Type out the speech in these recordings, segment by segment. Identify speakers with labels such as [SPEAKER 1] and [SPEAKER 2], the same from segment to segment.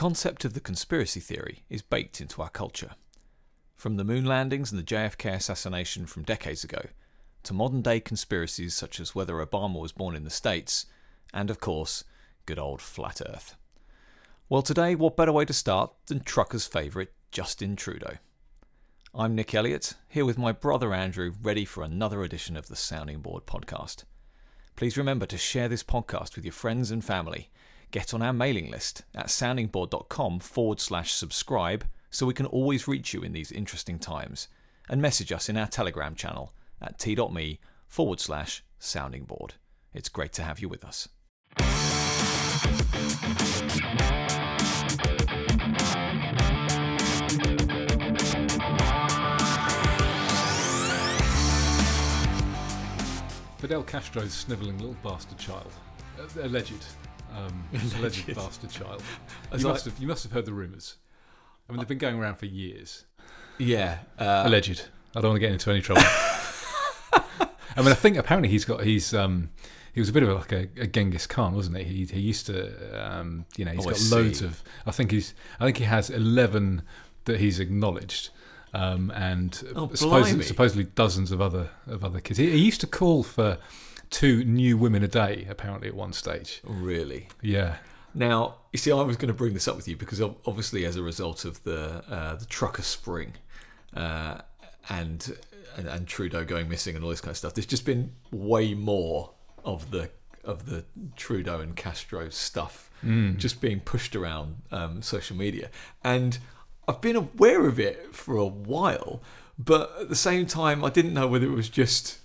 [SPEAKER 1] concept of the conspiracy theory is baked into our culture. From the moon landings and the JFK assassination from decades ago, to modern day conspiracies such as whether Obama was born in the States, and of course, good old flat Earth. Well, today, what better way to start than truckers' favourite Justin Trudeau? I'm Nick Elliott, here with my brother Andrew, ready for another edition of the Sounding Board podcast. Please remember to share this podcast with your friends and family. Get on our mailing list at soundingboard.com forward slash subscribe so we can always reach you in these interesting times. And message us in our Telegram channel at t.me forward slash sounding board. It's great to have you with us.
[SPEAKER 2] Fidel Castro's snivelling little bastard child, uh, alleged, um, alleged.
[SPEAKER 1] Alleged.
[SPEAKER 2] bastard child.
[SPEAKER 1] As
[SPEAKER 2] You must have you must have heard the rumours. I mean, they've been going around for years.
[SPEAKER 1] Yeah. Uh,
[SPEAKER 2] alleged. I don't want to get into any trouble. I mean, I think apparently he's got he's um he was a bit of like a, a Genghis Khan, wasn't he? He he used to um you know he's
[SPEAKER 1] Oh,
[SPEAKER 2] got loads of I think he's I think he has eleven that he's acknowledged. Um, and
[SPEAKER 1] Oh,
[SPEAKER 2] supposedly, supposedly dozens of other of other kids. He, he used to call for two new women a day. Apparently, at one stage.
[SPEAKER 1] really?
[SPEAKER 2] Yeah,
[SPEAKER 1] Now, you see, I was going to bring this up with you because obviously, as a result of the uh, the trucker spring uh, and, and and Trudeau going missing and all this kind of stuff, there's just been way more of the of the Trudeau and Castro stuff just being pushed around um, social media, and I've been aware of it for a while, but at the same time, I didn't know whether it was just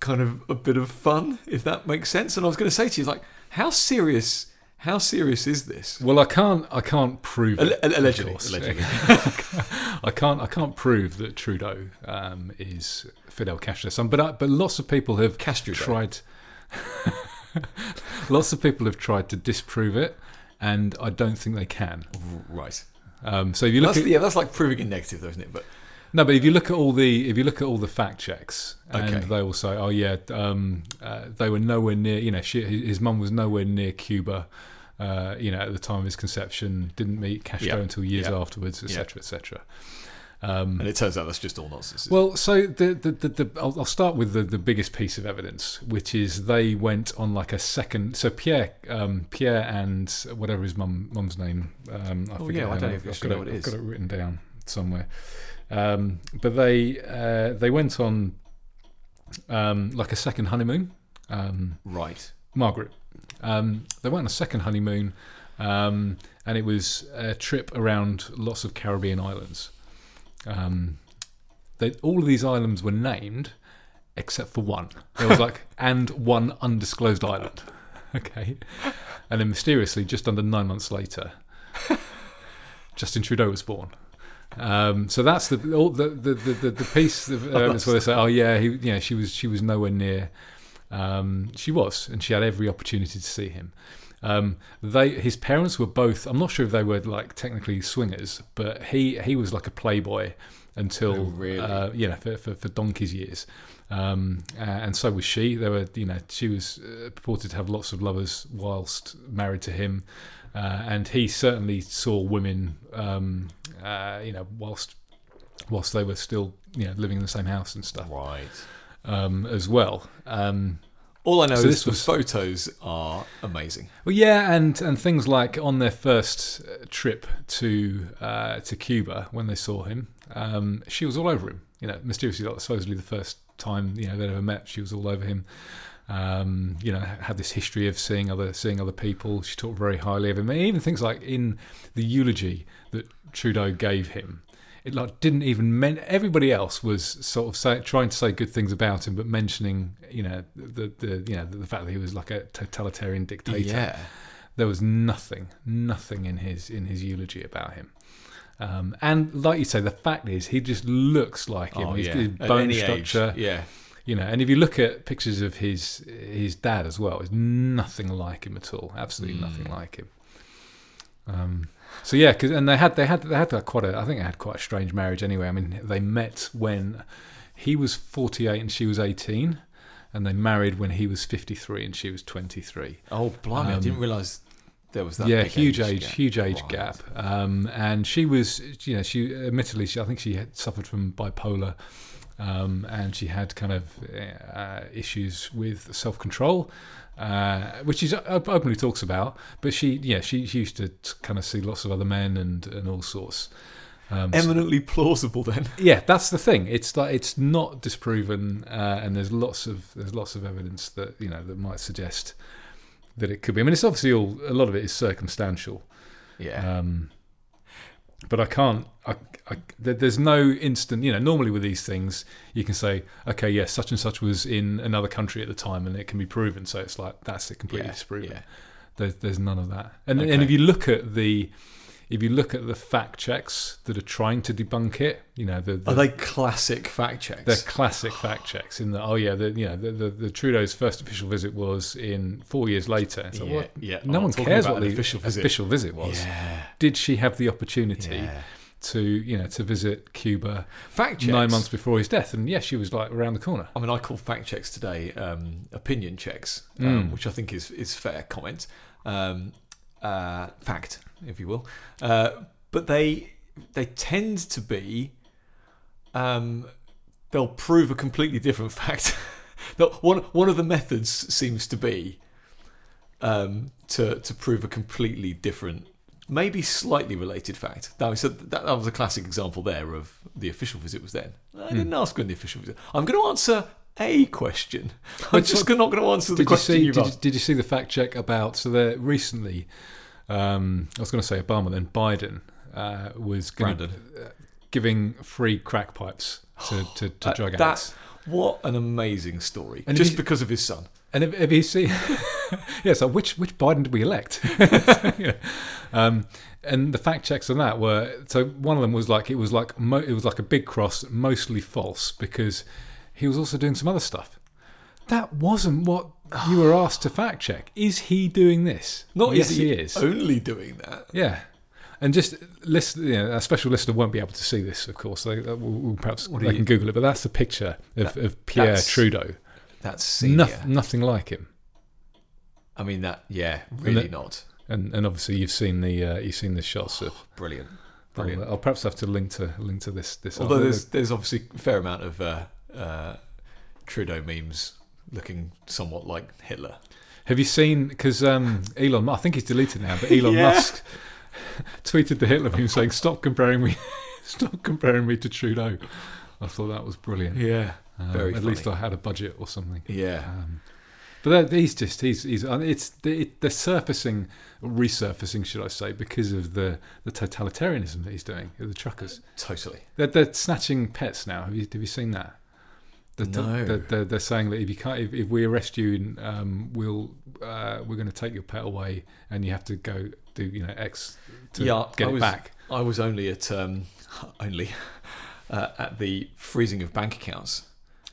[SPEAKER 1] kind of a bit of fun, if that makes sense. And I was going to say to you, like, how serious? How serious is this?
[SPEAKER 2] Well, I can't. I can't prove it.
[SPEAKER 1] Allegedly, allegedly.
[SPEAKER 2] I can't. I can't prove that Trudeau um, is Fidel Castro's son. But I, but lots of people have
[SPEAKER 1] Castro.
[SPEAKER 2] tried. lots of people have tried to disprove it, and I don't think they can.
[SPEAKER 1] Right.
[SPEAKER 2] Um, so if you look
[SPEAKER 1] That's,
[SPEAKER 2] at
[SPEAKER 1] yeah, that's like proving a negative, though, isn't it? But
[SPEAKER 2] no, but if you look at all the if you look at all the fact checks, and
[SPEAKER 1] Okay.
[SPEAKER 2] they will say, oh yeah, um, uh, they were nowhere near. You know, she, his mum was nowhere near Cuba. Uh, you know, at the time of his conception, didn't meet Castro
[SPEAKER 1] Yeah.
[SPEAKER 2] until years
[SPEAKER 1] Yeah.
[SPEAKER 2] afterwards, etc., etc. Um,
[SPEAKER 1] and it turns out that's just all nonsense.
[SPEAKER 2] well, so the the, the, the I'll, I'll start with the, the biggest piece of evidence, which is they went on like a second. So Pierre, um, Pierre, and whatever his mum mum's name, um, I
[SPEAKER 1] Oh,
[SPEAKER 2] forget.
[SPEAKER 1] yeah, I don't
[SPEAKER 2] name.
[SPEAKER 1] even
[SPEAKER 2] I've
[SPEAKER 1] know
[SPEAKER 2] got
[SPEAKER 1] what it
[SPEAKER 2] I've
[SPEAKER 1] is.
[SPEAKER 2] got it written down somewhere. Um, but they uh, they went on um, like a second honeymoon. Um,
[SPEAKER 1] right.
[SPEAKER 2] Margaret. Um, they went on a second honeymoon, um, and it was a trip around lots of Caribbean islands. Um, they, all of these islands were named except for one. There was like, and one undisclosed island. Okay. And then mysteriously, just under nine months later, Justin Trudeau was born. Um, so that's the all the the, the, the, piece of evidence where they say, oh yeah, he, you know, she was she was nowhere near. Um, she was, and she had every opportunity to see him. Um, they, his parents were both. I'm not sure if they were like technically swingers, but he he was like a playboy until
[SPEAKER 1] Oh, really?
[SPEAKER 2] uh, you know for, for, for donkey's years, um, and so was she. They were you know she was uh, purported to have lots of lovers whilst married to him, uh, and he certainly saw women um, uh, you know whilst whilst they were still you know living in the same house and stuff
[SPEAKER 1] Right.
[SPEAKER 2] um, as well. Um,
[SPEAKER 1] All I know
[SPEAKER 2] So
[SPEAKER 1] is
[SPEAKER 2] this
[SPEAKER 1] the
[SPEAKER 2] was-
[SPEAKER 1] photos are amazing.
[SPEAKER 2] well, yeah, and, and things like on their first uh, trip to uh, to Cuba when they saw him, um, she was all over him. You know, mysteriously, like supposedly the first time you know they'd ever met, she was all over him. Um, you know, had this history of seeing other seeing other people. She talked very highly of him. And even things like in the eulogy that Trudeau gave him, it like didn't even men. Everybody else was sort of say, trying to say good things about him, but mentioning you know the the you know the fact that he was like a totalitarian dictator
[SPEAKER 1] Yeah.
[SPEAKER 2] there was nothing, nothing in his in his eulogy about him. Um, and like you say, the fact is, he just looks like him.
[SPEAKER 1] Oh,
[SPEAKER 2] his,
[SPEAKER 1] yeah.
[SPEAKER 2] his bone structure,
[SPEAKER 1] age. Yeah.
[SPEAKER 2] You know. And if you look at pictures of his his dad as well, it's nothing like him at all. Absolutely nothing
[SPEAKER 1] Mm.
[SPEAKER 2] like him. Um, so yeah, 'cause- and they had they had they had like quite a I think they had quite a strange marriage anyway. I mean, they met when he was forty eight and she was eighteen, and they married when he was fifty three and she was twenty three.
[SPEAKER 1] Oh, blimey! I
[SPEAKER 2] Um,
[SPEAKER 1] didn't realise there was that.
[SPEAKER 2] yeah,
[SPEAKER 1] big
[SPEAKER 2] huge age,
[SPEAKER 1] gap.
[SPEAKER 2] huge age
[SPEAKER 1] Right.
[SPEAKER 2] gap. Um, and she was, you know, she admittedly, she, I think she had suffered from bipolar, um, and she had kind of uh, issues with self control, uh, which she openly talks about. But she, yeah, she, she used to kind of see lots of other men and and all sorts. Um, so-
[SPEAKER 1] Eminently plausible then.
[SPEAKER 2] yeah, that's the thing. It's like it's not disproven, uh, and there's lots of there's lots of evidence that you know that might suggest that it could be. I mean, it's obviously all a lot of it is circumstantial.
[SPEAKER 1] Yeah.
[SPEAKER 2] Um, but I can't. I, I, there's no instant. You know, normally with these things, you can say, okay, yes, such and such was in another country at the time, and it can be proven. So it's like that's it, completely
[SPEAKER 1] yeah.
[SPEAKER 2] disproven.
[SPEAKER 1] Yeah.
[SPEAKER 2] There's, there's none of that. And
[SPEAKER 1] Okay.
[SPEAKER 2] and if you look at the if you look at the fact checks that are trying to debunk it, you know, the, the
[SPEAKER 1] Are they classic fact checks?
[SPEAKER 2] they're classic fact checks in that. Oh yeah, the, you know, the, the, the Trudeau's first official visit was in four years later. Like,
[SPEAKER 1] yeah.
[SPEAKER 2] what?
[SPEAKER 1] yeah.
[SPEAKER 2] No
[SPEAKER 1] Oh,
[SPEAKER 2] one cares what the
[SPEAKER 1] official visit.
[SPEAKER 2] official visit was.
[SPEAKER 1] Yeah.
[SPEAKER 2] Did she have the opportunity
[SPEAKER 1] yeah.
[SPEAKER 2] to, you know, to visit Cuba
[SPEAKER 1] Fact checks.
[SPEAKER 2] nine months before his death? And yes, she was like around the corner.
[SPEAKER 1] I mean, I call fact checks today um, opinion checks, um,
[SPEAKER 2] Mm.
[SPEAKER 1] which I think is is fair comment, um, uh, fact, if you will. Uh, but they they tend to be, um, they'll prove a completely different fact. One one of the methods seems to be um, to to prove a completely different. Maybe slightly related fact. Now, so that, that was a classic example there of the official visit was then. I didn't ask when the official visit. I'm going to answer a question. I'm just not going to answer the
[SPEAKER 2] Did you
[SPEAKER 1] question
[SPEAKER 2] see?
[SPEAKER 1] you've
[SPEAKER 2] Did you, did you see the fact check about? So there recently, um, I was going to say Obama, then Biden uh, was gonna, uh, giving free crack pipes to, to, to
[SPEAKER 1] Uh,
[SPEAKER 2] drug
[SPEAKER 1] that-
[SPEAKER 2] addicts.
[SPEAKER 1] What an amazing story!
[SPEAKER 2] And
[SPEAKER 1] just
[SPEAKER 2] you-
[SPEAKER 1] because of his son.
[SPEAKER 2] And if, if you see, yeah, so which which Biden did we elect? Yeah. um, and the fact checks on that were so one of them was like it was like mo- it was like a big cross, mostly false because he was also doing some other stuff. That wasn't what you were asked to fact check. Is he doing this?
[SPEAKER 1] Not
[SPEAKER 2] yes,
[SPEAKER 1] is
[SPEAKER 2] he is.
[SPEAKER 1] only doing that.
[SPEAKER 2] Yeah. And just list, you know, a special listener won't be able to see this, of course. They, uh, we'll, we'll perhaps
[SPEAKER 1] What
[SPEAKER 2] they can
[SPEAKER 1] you-
[SPEAKER 2] Google it, but that's a picture of,
[SPEAKER 1] That-
[SPEAKER 2] of Pierre
[SPEAKER 1] that's
[SPEAKER 2] Trudeau.
[SPEAKER 1] That's senior.
[SPEAKER 2] Noth- nothing like him.
[SPEAKER 1] I mean that. Yeah, really
[SPEAKER 2] that-
[SPEAKER 1] not.
[SPEAKER 2] And and obviously you've seen the uh, you've seen the shots of.
[SPEAKER 1] Brilliant.
[SPEAKER 2] I'll,
[SPEAKER 1] Brilliant.
[SPEAKER 2] I'll perhaps have to link to link to this this.
[SPEAKER 1] Although
[SPEAKER 2] oh,
[SPEAKER 1] there's there's obviously a fair amount of uh, uh, Trudeau memes looking somewhat like Hitler.
[SPEAKER 2] have you seen because um, Elon? I think he's deleted now, but Elon
[SPEAKER 1] Yeah.
[SPEAKER 2] Musk tweeted the Hitler meme saying, "Stop comparing me, stop comparing me to Trudeau." I thought that was brilliant.
[SPEAKER 1] Yeah.
[SPEAKER 2] Um,
[SPEAKER 1] Very
[SPEAKER 2] At least I had a budget or something.
[SPEAKER 1] Yeah.
[SPEAKER 2] Um, but that, he's just he's he's it's the, they're surfacing, resurfacing, should I say, because of the the totalitarianism that he's doing. The truckers,
[SPEAKER 1] Totally.
[SPEAKER 2] they're, they're snatching pets now. Have you have you seen that? The, the-
[SPEAKER 1] No.
[SPEAKER 2] They're, they're, they're saying that if you can't, if, if we arrest you, um, we'll uh, we're going to take your pet away, and you have to go do you know X to
[SPEAKER 1] Yeah,
[SPEAKER 2] get
[SPEAKER 1] I
[SPEAKER 2] it
[SPEAKER 1] was-
[SPEAKER 2] back.
[SPEAKER 1] I was only at um, only uh, at the freezing of bank accounts.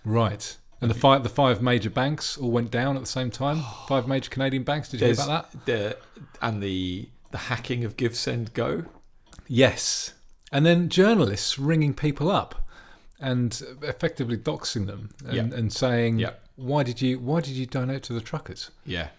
[SPEAKER 2] Right. And the five the five major banks all went down at the same time. Five major Canadian banks. Did you hear about that?
[SPEAKER 1] the and the the hacking of GiveSendGo.
[SPEAKER 2] Yes. And then journalists ringing people up and effectively doxing them and, and saying. "Why did you Why did you donate to the truckers?"
[SPEAKER 1] Yeah.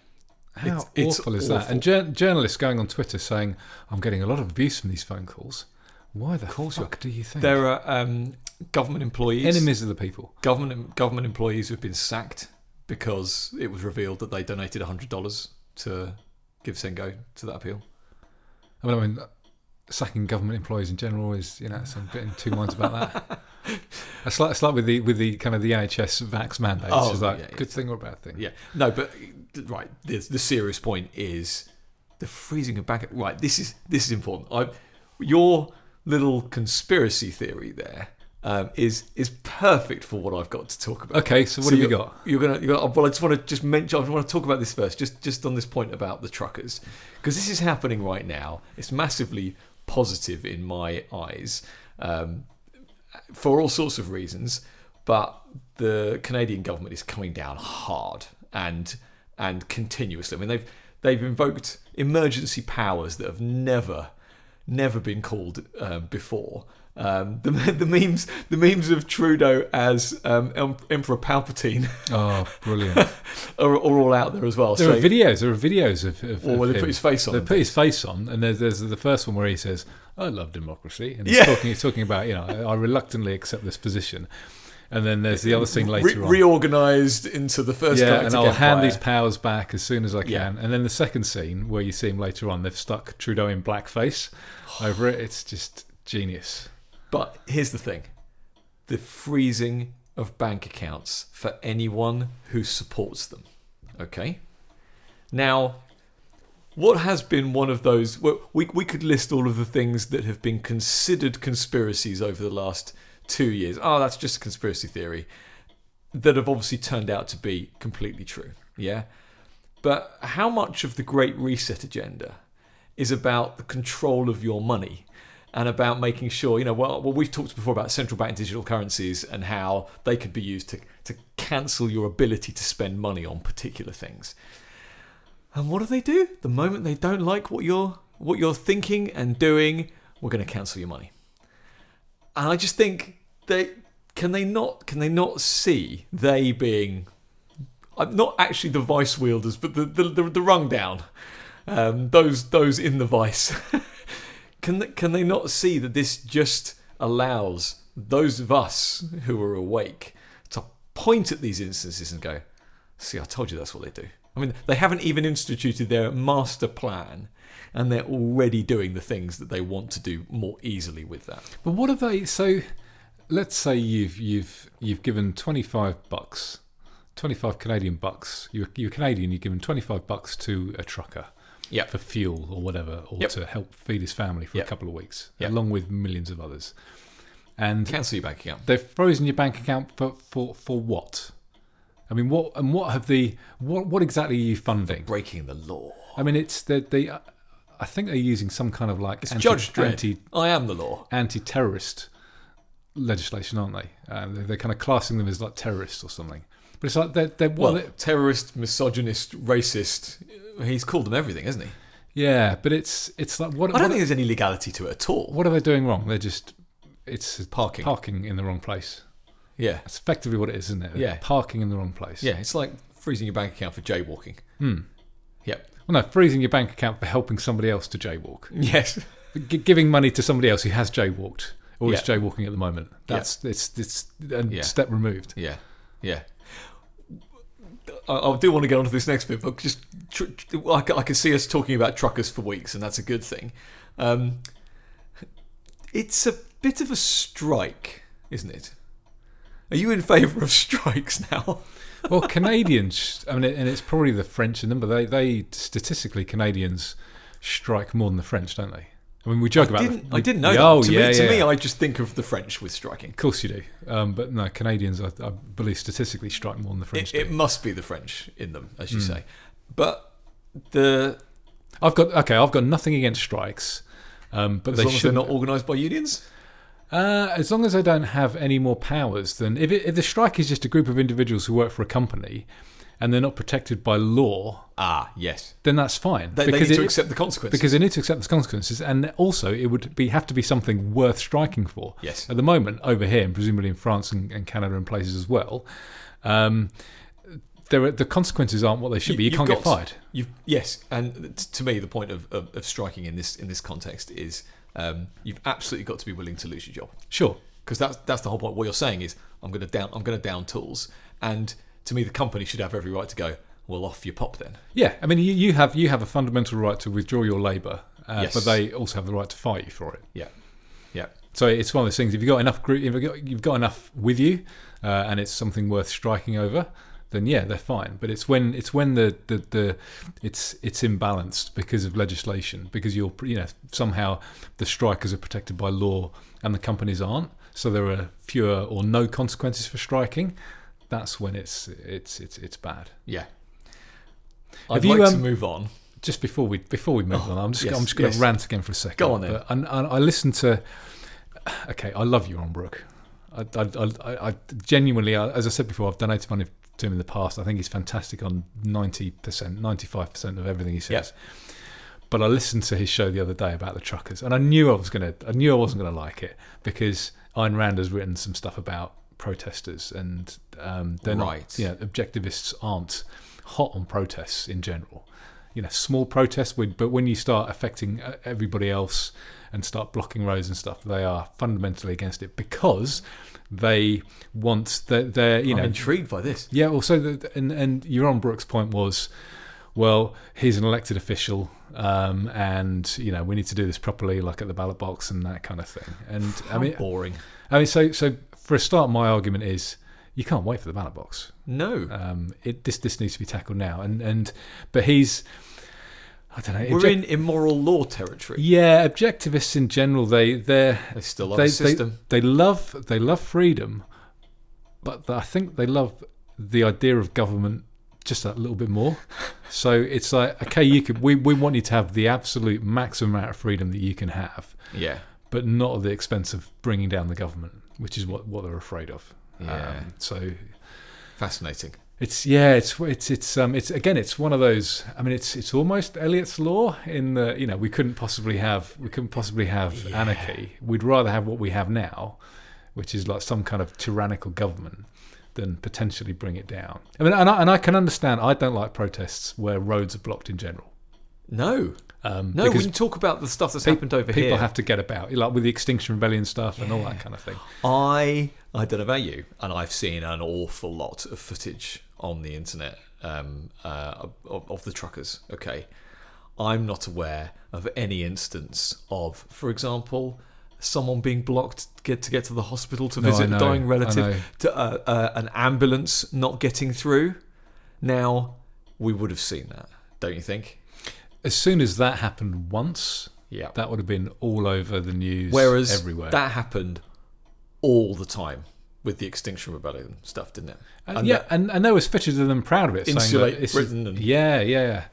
[SPEAKER 2] How
[SPEAKER 1] It's- it's
[SPEAKER 2] awful is that? And jour- journalists going on Twitter saying, "I'm getting a lot of abuse from these phone calls." Why the
[SPEAKER 1] course you
[SPEAKER 2] fuck do you think?
[SPEAKER 1] There are um, government employees.
[SPEAKER 2] enemies of the people.
[SPEAKER 1] Government government employees who've been sacked because it was revealed that they donated hundred dollars to GiveSendGo to that appeal.
[SPEAKER 2] I mean, I mean, sacking government employees in general is, you know, so I'm a bit in two minds about that. It's like, it's like with the with the kind of the NHS vax mandates.
[SPEAKER 1] Oh,
[SPEAKER 2] it's like
[SPEAKER 1] yeah, yeah.
[SPEAKER 2] good thing or a bad thing.
[SPEAKER 1] Yeah, no, but right. The, the serious point is the freezing of bank. Right, this is this is important. I, your little conspiracy theory there um, is is perfect for what I've got to talk about.
[SPEAKER 2] Okay, so what have you got?
[SPEAKER 1] You're gonna, you're gonna. Well, I just want to just mention. I want to talk about this first, just just on this point about the truckers, because this is happening right now. It's massively positive in my eyes, um, for all sorts of reasons. But the Canadian government is coming down hard and and continuously. I mean, they've they've invoked emergency powers that have never never been called um, before. Um, the, the memes, the memes of Trudeau as um, Emperor Palpatine
[SPEAKER 2] Oh, brilliant!
[SPEAKER 1] are, are all out there as well.
[SPEAKER 2] there are videos. There are videos of, of,
[SPEAKER 1] or
[SPEAKER 2] of
[SPEAKER 1] they
[SPEAKER 2] him.
[SPEAKER 1] put his face on.
[SPEAKER 2] They put his face on, and there's, there's the first one where he says, "I love democracy," and he's
[SPEAKER 1] Yeah.
[SPEAKER 2] talking. He's talking about, you know, I reluctantly accept this position. And then there's the other scene
[SPEAKER 1] Re-
[SPEAKER 2] later on.
[SPEAKER 1] reorganized into the first.
[SPEAKER 2] yeah, and I'll hand
[SPEAKER 1] Empire.
[SPEAKER 2] these powers back as soon as I can.
[SPEAKER 1] Yeah.
[SPEAKER 2] And then the second scene where you see him later on, they've stuck Trudeau in blackface over it. It's just genius.
[SPEAKER 1] But here's the thing: the freezing of bank accounts for anyone who supports them. Okay. Now, what has been one of those? Well, we we could list all of the things that have been considered conspiracies over the last two years. Oh, that's just a conspiracy theory. That have obviously turned out to be completely true. Yeah. But how much of the Great Reset agenda is about the control of your money and about making sure, you know, well, well, we've talked before about central bank digital currencies and how they could be used to, to cancel your ability to spend money on particular things. And what do they do? The moment they don't like what you're what you're thinking and doing, we're going to cancel your money. And I just think they can they not can they not see they being not actually the vice wielders, but the the, the, the rung down, um, those those in the vice. can they, can they not see that this just allows those of us who are awake to point at these instances and go, "See, I told you that's what they do." I mean, they haven't even instituted their master plan, and they're already doing the things that they want to do more easily with that.
[SPEAKER 2] But what have they? So, let's say you've you've you've given twenty five bucks, twenty five Canadian bucks. You're you're Canadian. You've given twenty five bucks to a trucker.
[SPEAKER 1] Yep.
[SPEAKER 2] For fuel or whatever, or
[SPEAKER 1] Yep.
[SPEAKER 2] to help feed his family for
[SPEAKER 1] Yep.
[SPEAKER 2] a couple of weeks, along with millions of others. And
[SPEAKER 1] Cancel your bank account.
[SPEAKER 2] they've frozen your bank account for, for, for what? I mean, what and what have the what what exactly are you funding?
[SPEAKER 1] Breaking the law.
[SPEAKER 2] I mean, it's they they. I think they're using some kind of like
[SPEAKER 1] It's
[SPEAKER 2] anti,
[SPEAKER 1] Judge Dredd.
[SPEAKER 2] anti
[SPEAKER 1] I am the law.
[SPEAKER 2] anti-terrorist legislation, aren't they? Um, they're, they're kind of classing them as like terrorists or something. But it's like they're, they're
[SPEAKER 1] Well,
[SPEAKER 2] well, they-
[SPEAKER 1] terrorist, misogynist, racist. He's called them everything, hasn't he?
[SPEAKER 2] yeah, but it's it's like what
[SPEAKER 1] I don't
[SPEAKER 2] what,
[SPEAKER 1] think there's any legality to it at all.
[SPEAKER 2] what are they doing wrong? They're just it's
[SPEAKER 1] Parking.
[SPEAKER 2] parking in the wrong place.
[SPEAKER 1] Yeah.
[SPEAKER 2] That's effectively what it is, isn't it?
[SPEAKER 1] Yeah.
[SPEAKER 2] parking in the wrong place.
[SPEAKER 1] Yeah, it's like freezing your bank account for jaywalking.
[SPEAKER 2] Hmm.
[SPEAKER 1] Yep.
[SPEAKER 2] Well, no, freezing your bank account for helping somebody else to jaywalk,
[SPEAKER 1] Yes.
[SPEAKER 2] G- giving money to somebody else who has jaywalked or is jaywalking at the moment. That's it's it's a
[SPEAKER 1] Yeah.
[SPEAKER 2] step removed.
[SPEAKER 1] Yeah. Yeah. I, I do want to get onto this next bit, but just tr- tr- I, I can see us talking about truckers for weeks, and that's a good thing. Um, it's a bit of a strike, isn't it? Are you in favour of strikes now?
[SPEAKER 2] Well, Canadians, I mean, and it's probably the French in them, but they, they statistically Canadians strike more than the French, don't they? I mean, we joke
[SPEAKER 1] I
[SPEAKER 2] about.
[SPEAKER 1] didn't,
[SPEAKER 2] the,
[SPEAKER 1] I didn't know.
[SPEAKER 2] Yeah,
[SPEAKER 1] that.
[SPEAKER 2] Oh,
[SPEAKER 1] to
[SPEAKER 2] yeah,
[SPEAKER 1] me, to me, I just think of the French with striking.
[SPEAKER 2] of course you do, um, but no, Canadians, I, I believe statistically strike more than the French
[SPEAKER 1] It, it must be the French in them, as you
[SPEAKER 2] Hmm.
[SPEAKER 1] say. But the
[SPEAKER 2] I've got okay, I've got nothing against strikes, um, but
[SPEAKER 1] as
[SPEAKER 2] they
[SPEAKER 1] long as they're
[SPEAKER 2] should
[SPEAKER 1] not organised by unions.
[SPEAKER 2] Uh, as long as they don't have any more powers than if, it, if the strike is just a group of individuals who work for a company and they're not protected by law,
[SPEAKER 1] Ah, yes.
[SPEAKER 2] then that's fine.
[SPEAKER 1] They, they need to
[SPEAKER 2] it-
[SPEAKER 1] accept the consequences.
[SPEAKER 2] because they need to accept the consequences, and also it would be have to be something worth striking for.
[SPEAKER 1] yes.
[SPEAKER 2] At the moment, over here, and presumably in France and, and Canada and places as well, um, there are, the consequences aren't what they should
[SPEAKER 1] You-
[SPEAKER 2] be. You can't get
[SPEAKER 1] got-
[SPEAKER 2] fired.
[SPEAKER 1] You've, yes, and t- to me, the point of, of, of striking in this in this context is um, you've absolutely got to be willing to lose your job
[SPEAKER 2] Sure.
[SPEAKER 1] because that's that's the whole point. What you're saying is I'm going to down I'm going to down tools, and to me, the company should have every right to go. Well, off you pop then.
[SPEAKER 2] Yeah, I mean, you, you have you have a fundamental right to withdraw your labour, uh,
[SPEAKER 1] Yes.
[SPEAKER 2] but they also have the right to fight you for it.
[SPEAKER 1] Yeah, yeah,
[SPEAKER 2] So it's one of those things. If you've got enough, group, if you've got, you've got enough with you, uh, and it's something worth striking over, then yeah, they're fine. But it's when it's when the, the, the it's it's imbalanced because of legislation, because you're you know somehow the strikers are protected by law and the companies aren't. So there are fewer or no consequences for striking. That's when it's it's it's it's bad.
[SPEAKER 1] yeah. I'd
[SPEAKER 2] you,
[SPEAKER 1] like to
[SPEAKER 2] um,
[SPEAKER 1] move on.
[SPEAKER 2] just before we before we move
[SPEAKER 1] Oh,
[SPEAKER 2] on, I'm just
[SPEAKER 1] yes,
[SPEAKER 2] I'm just going to
[SPEAKER 1] yes.
[SPEAKER 2] rant again for a second.
[SPEAKER 1] Go on then.
[SPEAKER 2] But, and, and I listened to. Okay, I love you, Yaron Brook. I, I, I, I genuinely, as I said before, I've donated money to him in the past. I think he's fantastic on ninety percent, ninety five percent of everything he says. but I listened to his show the other day about the truckers, and I knew I was gonna, I knew I wasn't gonna like it because Ayn Rand has written some stuff about protesters, and um, they're
[SPEAKER 1] Right.
[SPEAKER 2] not, you know, objectivists aren't hot on protests in general. You know, small protests, but when you start affecting uh, everybody else and start blocking roads and stuff, they are fundamentally against it because they want they're, they're you
[SPEAKER 1] I'm
[SPEAKER 2] know
[SPEAKER 1] intrigued by this.
[SPEAKER 2] yeah, well, so the, and and Yaron Brooks' point was, well, he's an elected official, um, and you know we need to do this properly, like at the ballot box and that kind of thing. And I mean,
[SPEAKER 1] boring.
[SPEAKER 2] I mean, so so for a start, my argument is you can't wait for the ballot box.
[SPEAKER 1] No,
[SPEAKER 2] Um, it this this needs to be tackled now. And and but he's, I don't know.
[SPEAKER 1] we're
[SPEAKER 2] object-
[SPEAKER 1] in immoral law territory.
[SPEAKER 2] yeah, objectivists in general, they they're
[SPEAKER 1] They still love
[SPEAKER 2] they,
[SPEAKER 1] the system.
[SPEAKER 2] They, they love they love freedom, but I think they love the idea of government just a little bit more. so it's like okay, you could we, we want you to have the absolute maximum amount of freedom that you can have,
[SPEAKER 1] yeah,
[SPEAKER 2] but not at the expense of bringing down the government, which is what what they're afraid of.
[SPEAKER 1] Yeah.
[SPEAKER 2] Um, so
[SPEAKER 1] fascinating.
[SPEAKER 2] it's yeah, it's it's it's um it's again it's one of those. I mean, it's it's almost Eliot's law in the you know we couldn't possibly have we couldn't possibly have
[SPEAKER 1] Yeah.
[SPEAKER 2] anarchy. We'd rather have what we have now, which is like some kind of tyrannical government, than potentially bring it down. I mean, and I, and I can understand. I don't like protests where roads are blocked in general.
[SPEAKER 1] No,
[SPEAKER 2] Um,
[SPEAKER 1] no. We can talk about the stuff that's
[SPEAKER 2] pe-
[SPEAKER 1] happened over
[SPEAKER 2] people
[SPEAKER 1] here.
[SPEAKER 2] People have to get about, like with the Extinction Rebellion stuff and all that kind of thing.
[SPEAKER 1] I I don't know about you, and I've seen an awful lot of footage on the internet um, uh, of, of the truckers. Okay, I'm not aware of any instance of, for example, someone being blocked to get to get to the hospital to
[SPEAKER 2] No, I
[SPEAKER 1] visit a dying relative, to uh, uh, an ambulance not getting through. Now we would have seen that, don't you think?
[SPEAKER 2] As soon as that happened once,
[SPEAKER 1] Yeah.
[SPEAKER 2] that would have been all over the news,
[SPEAKER 1] Whereas
[SPEAKER 2] everywhere.
[SPEAKER 1] that happened all the time with the Extinction Rebellion stuff, didn't it?
[SPEAKER 2] And,
[SPEAKER 1] And
[SPEAKER 2] yeah,
[SPEAKER 1] that-
[SPEAKER 2] and, and was pictures of them proud of it,
[SPEAKER 1] Insulate Britain
[SPEAKER 2] Is,
[SPEAKER 1] and-
[SPEAKER 2] yeah, yeah, yeah.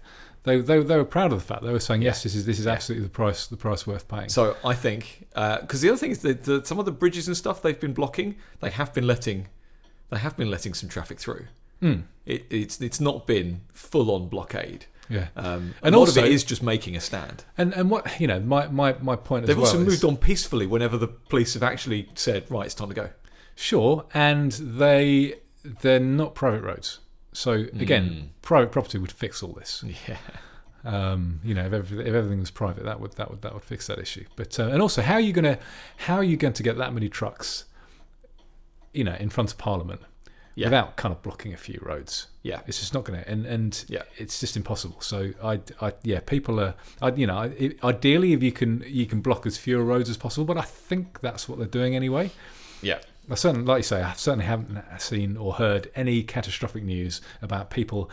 [SPEAKER 2] They, they they were proud of the fact they were saying yes, this is this is
[SPEAKER 1] Yeah.
[SPEAKER 2] absolutely the price the price worth paying.
[SPEAKER 1] So I think because the other thing is that the, some of the bridges and stuff they've been blocking, they have been letting, they have been letting some traffic through.
[SPEAKER 2] Hmm,
[SPEAKER 1] It, it's it's not been full on blockade.
[SPEAKER 2] Yeah,
[SPEAKER 1] Um, a
[SPEAKER 2] And
[SPEAKER 1] lot
[SPEAKER 2] also-
[SPEAKER 1] of it is just making a stand.
[SPEAKER 2] and and what you know, my my, my point
[SPEAKER 1] They've
[SPEAKER 2] as well
[SPEAKER 1] also
[SPEAKER 2] is,
[SPEAKER 1] moved on peacefully whenever the police have actually said, "Right, it's time to go."
[SPEAKER 2] Sure, and they they're not private roads. So again,
[SPEAKER 1] Mm.
[SPEAKER 2] private property would fix all this.
[SPEAKER 1] Yeah,
[SPEAKER 2] Um, you know, if, every, if everything was private, that would that would that would fix that issue. But uh, and also, how are you gonna how are you going to get that many trucks, you know, in front of Parliament
[SPEAKER 1] yeah,
[SPEAKER 2] without kind of blocking a few roads?
[SPEAKER 1] yeah.
[SPEAKER 2] It's just not going to, and and
[SPEAKER 1] Yeah.
[SPEAKER 2] it's just impossible. So I, I yeah, people are, I, you know, I, ideally if you can you can block as few roads as possible, but I think that's what they're doing anyway.
[SPEAKER 1] Yeah.
[SPEAKER 2] I certainly, like you say, I certainly haven't seen or heard any catastrophic news about people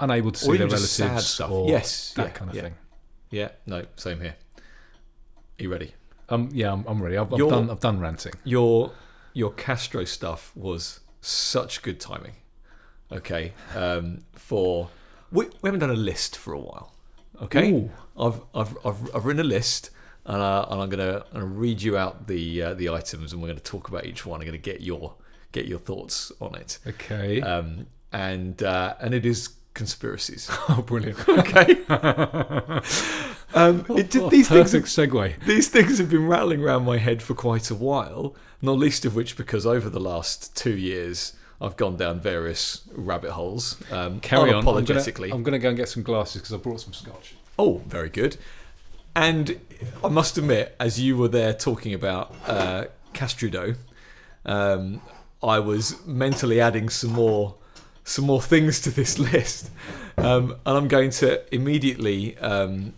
[SPEAKER 2] unable to see their relatives or
[SPEAKER 1] Yes,
[SPEAKER 2] that
[SPEAKER 1] yeah,
[SPEAKER 2] kind of
[SPEAKER 1] yeah.
[SPEAKER 2] thing.
[SPEAKER 1] Yeah, no, same here. Are you ready?
[SPEAKER 2] Um, yeah, I'm, I'm ready. I've, I've done. I've done ranting.
[SPEAKER 1] Your your Castro stuff was such good timing. Okay, um, for we, we haven't done a list for a while. Okay,
[SPEAKER 2] Ooh.
[SPEAKER 1] I've, I've I've I've written a list, and, uh, and I'm gonna, I'm gonna read you out the uh, the items, and we're gonna talk about each one. I'm gonna get your get your thoughts on it.
[SPEAKER 2] Okay.
[SPEAKER 1] Um, and uh, and it is conspiracies.
[SPEAKER 2] oh, brilliant.
[SPEAKER 1] Okay. um, it did, these things
[SPEAKER 2] segue.
[SPEAKER 1] these things have been rattling around my head for quite a while, not least of which because over the last two years I've gone down various rabbit holes. Um,
[SPEAKER 2] Carry on. I'm
[SPEAKER 1] unapologetically.
[SPEAKER 2] I'm gonna go and get some glasses because I brought some scotch.
[SPEAKER 1] Oh, very good. And I must admit, as you were there talking about uh, Castrudo, um, I was mentally adding some more some more things to this list, um, and I'm going to immediately um,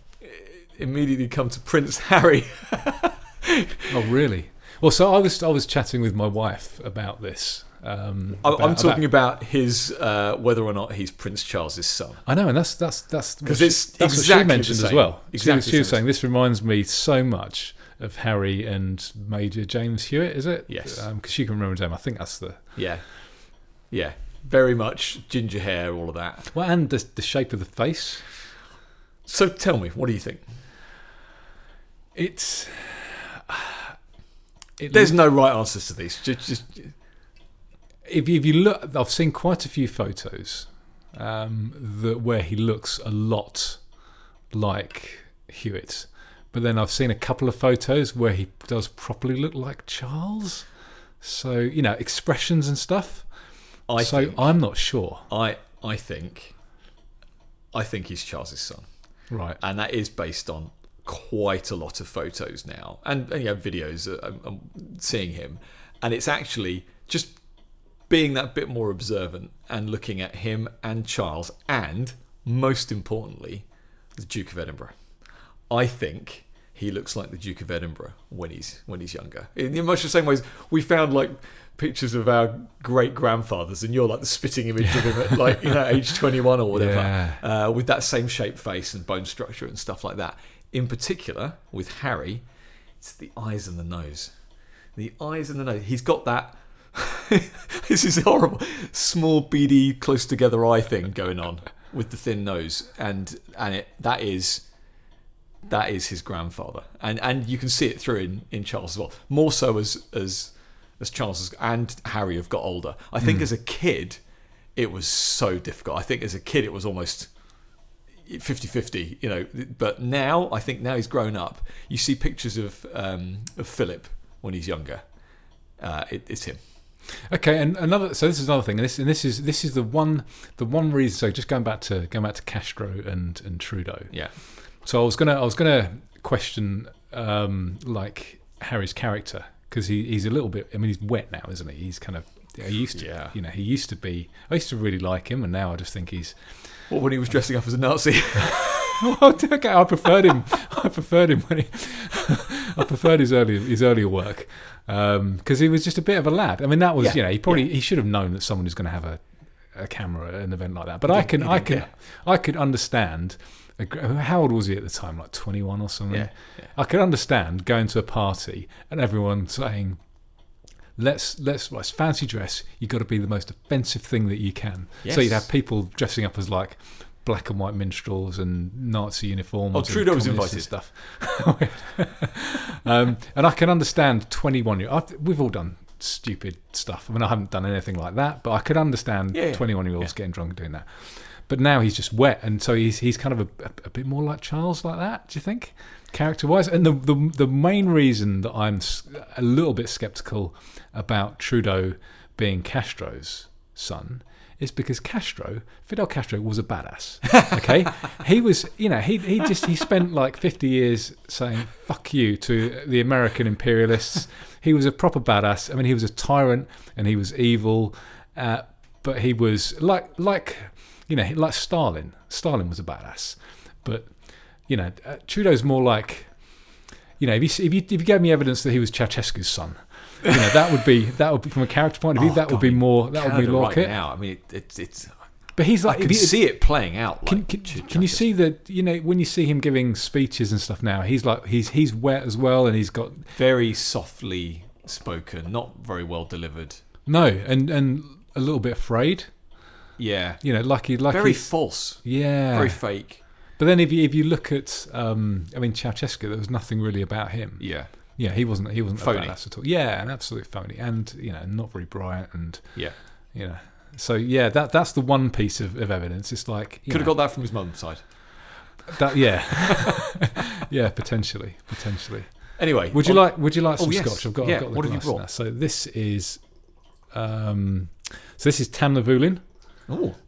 [SPEAKER 1] immediately come to Prince Harry.
[SPEAKER 2] Oh, really? Well, so I was I was chatting with my wife about this. Um,
[SPEAKER 1] I- I'm talking about his uh, whether or not he's Prince Charles's son.
[SPEAKER 2] I know, and that's that's that's
[SPEAKER 1] 'Cause
[SPEAKER 2] what
[SPEAKER 1] it's
[SPEAKER 2] she, that's what
[SPEAKER 1] exactly
[SPEAKER 2] she
[SPEAKER 1] the
[SPEAKER 2] mentioned as well.
[SPEAKER 1] Exactly
[SPEAKER 2] she, she was saying this reminds me so much of Harry and Major James Hewitt. Is it?
[SPEAKER 1] Yes.
[SPEAKER 2] Because she can remember his name. I think that's the
[SPEAKER 1] Yeah, yeah, very much ginger hair, all of that.
[SPEAKER 2] well, and the the shape of the face.
[SPEAKER 1] So tell me, what do you think?
[SPEAKER 2] It's. It
[SPEAKER 1] There's no right answers to these. Just, just
[SPEAKER 2] if you, if you look, I've seen quite a few photos um, that where he looks a lot like Hewitt. But then I've seen a couple of photos where he does properly look like Charles. So you know expressions and stuff.
[SPEAKER 1] I
[SPEAKER 2] so
[SPEAKER 1] think,
[SPEAKER 2] I'm not sure.
[SPEAKER 1] I I think I think he's Charles's son,
[SPEAKER 2] Right.
[SPEAKER 1] and that is based on quite a lot of photos now, and, and know, videos. Uh, I'm, I'm seeing him, and it's actually just being that bit more observant and looking at him and Charles, and most importantly, the Duke of Edinburgh. I think he looks like the Duke of Edinburgh when he's when he's younger. In much the same ways, we found like pictures of our great grandfathers, and you're like the spitting image of him at like you know age 21 or whatever,
[SPEAKER 2] Yeah.
[SPEAKER 1] uh, with that same shape face and bone structure and stuff like that. In particular, with Harry, it's the eyes and the nose. The eyes and the nose. He's got that. this is horrible. Small, beady, close together eye thing going on with the thin nose, and and it that is that is his grandfather, and and you can see it through in, in Charles as well. More so as as as Charles and Harry have got older. I think as a kid, it was so difficult. I think as a kid, it was almost 50-50, you know. But now, I think now he's grown up. You see pictures of um, of Philip when he's younger. Uh, it, it's him.
[SPEAKER 2] Okay, and another. So this is another thing, and this and this is this is the one the one reason. So just going back to going back to Castro and and Trudeau.
[SPEAKER 1] Yeah.
[SPEAKER 2] So I was gonna I was gonna question um, like Harry's character because he, he's a little bit. I mean, he's wet now, isn't he? He's kind of. He used to,
[SPEAKER 1] Yeah.
[SPEAKER 2] you know, he used to be. I used to really like him, and now I just think he's.
[SPEAKER 1] Or when he was dressing up as a Nazi.
[SPEAKER 2] Well, okay, I preferred him. I preferred him when he. I preferred his early his earlier work um, because he was just a bit of a lad. I mean, that was
[SPEAKER 1] Yeah,
[SPEAKER 2] you know he probably he should have known that someone was going to have a, a camera at an event like that. But I can I can
[SPEAKER 1] care.
[SPEAKER 2] I could understand. How old was he at the time? Like twenty one or something.
[SPEAKER 1] Yeah, yeah.
[SPEAKER 2] I could understand going to a party and everyone saying. Let's let's let's fancy dress. You've got to be the most offensive thing that you can. So you'd have people dressing up as like black and white minstrels and Nazi uniforms.
[SPEAKER 1] Oh,
[SPEAKER 2] and
[SPEAKER 1] Trudeau was
[SPEAKER 2] communists and
[SPEAKER 1] invited.
[SPEAKER 2] stuff. um, and I can understand twenty-one year. I've, we've all done stupid stuff. I mean, I haven't done anything like that, but I could understand
[SPEAKER 1] Yeah, yeah.
[SPEAKER 2] twenty-one-year-olds
[SPEAKER 1] Yeah.
[SPEAKER 2] getting drunk and doing that. But now he's just wet, and so he's he's kind of a, a, a bit more like Charles, like that. Do you think, character-wise? And the the the main reason that I'm a little bit skeptical about Trudeau being Castro's son is because Castro, Fidel Castro, was a badass. Okay, he was, you know, he he just he spent like fifty years saying "fuck you" to the American imperialists. He was a proper badass. I mean, he was a tyrant and he was evil, uh, but he was like like you know like Stalin. Stalin was a badass, but you know uh, Trudeau's more like you know if you if you if you gave me evidence that he was Ceausescu's son. You know that would be that would be from a character point of view.
[SPEAKER 1] Oh,
[SPEAKER 2] that would be more. That would be
[SPEAKER 1] Canada
[SPEAKER 2] more
[SPEAKER 1] right
[SPEAKER 2] like it.
[SPEAKER 1] now. I mean, it, it's it's.
[SPEAKER 2] But he's like,
[SPEAKER 1] I can
[SPEAKER 2] you,
[SPEAKER 1] see it playing out.
[SPEAKER 2] can,
[SPEAKER 1] Like
[SPEAKER 2] can,
[SPEAKER 1] Ch-
[SPEAKER 2] can you see that? You know, when you see him giving speeches and stuff now, he's like he's he's wet as well, and he's got
[SPEAKER 1] very softly spoken, not very well delivered.
[SPEAKER 2] no, and and a little bit afraid.
[SPEAKER 1] Yeah,
[SPEAKER 2] You know, lucky, like
[SPEAKER 1] very false,
[SPEAKER 2] yeah.
[SPEAKER 1] very fake.
[SPEAKER 2] but then if you if you look at, um, I mean, Ceausescu, there was nothing really about him.
[SPEAKER 1] Yeah,
[SPEAKER 2] Yeah, he wasn't he wasn't
[SPEAKER 1] Phony.
[SPEAKER 2] a badass at all. Yeah, an absolute phony, and you know, not very bright, and
[SPEAKER 1] yeah.
[SPEAKER 2] you know. So yeah, that that's the one piece of, of evidence. It's like you
[SPEAKER 1] Could have got that from his mum's side.
[SPEAKER 2] that. Yeah, yeah, potentially, potentially.
[SPEAKER 1] Anyway,
[SPEAKER 2] Would you
[SPEAKER 1] on-
[SPEAKER 2] like Would you like
[SPEAKER 1] Oh,
[SPEAKER 2] some
[SPEAKER 1] yes.
[SPEAKER 2] scotch? I've got.
[SPEAKER 1] Yeah,
[SPEAKER 2] I've got the
[SPEAKER 1] what have you brought?
[SPEAKER 2] now. So this is, um, so this is Tamnavulin.
[SPEAKER 1] Oh,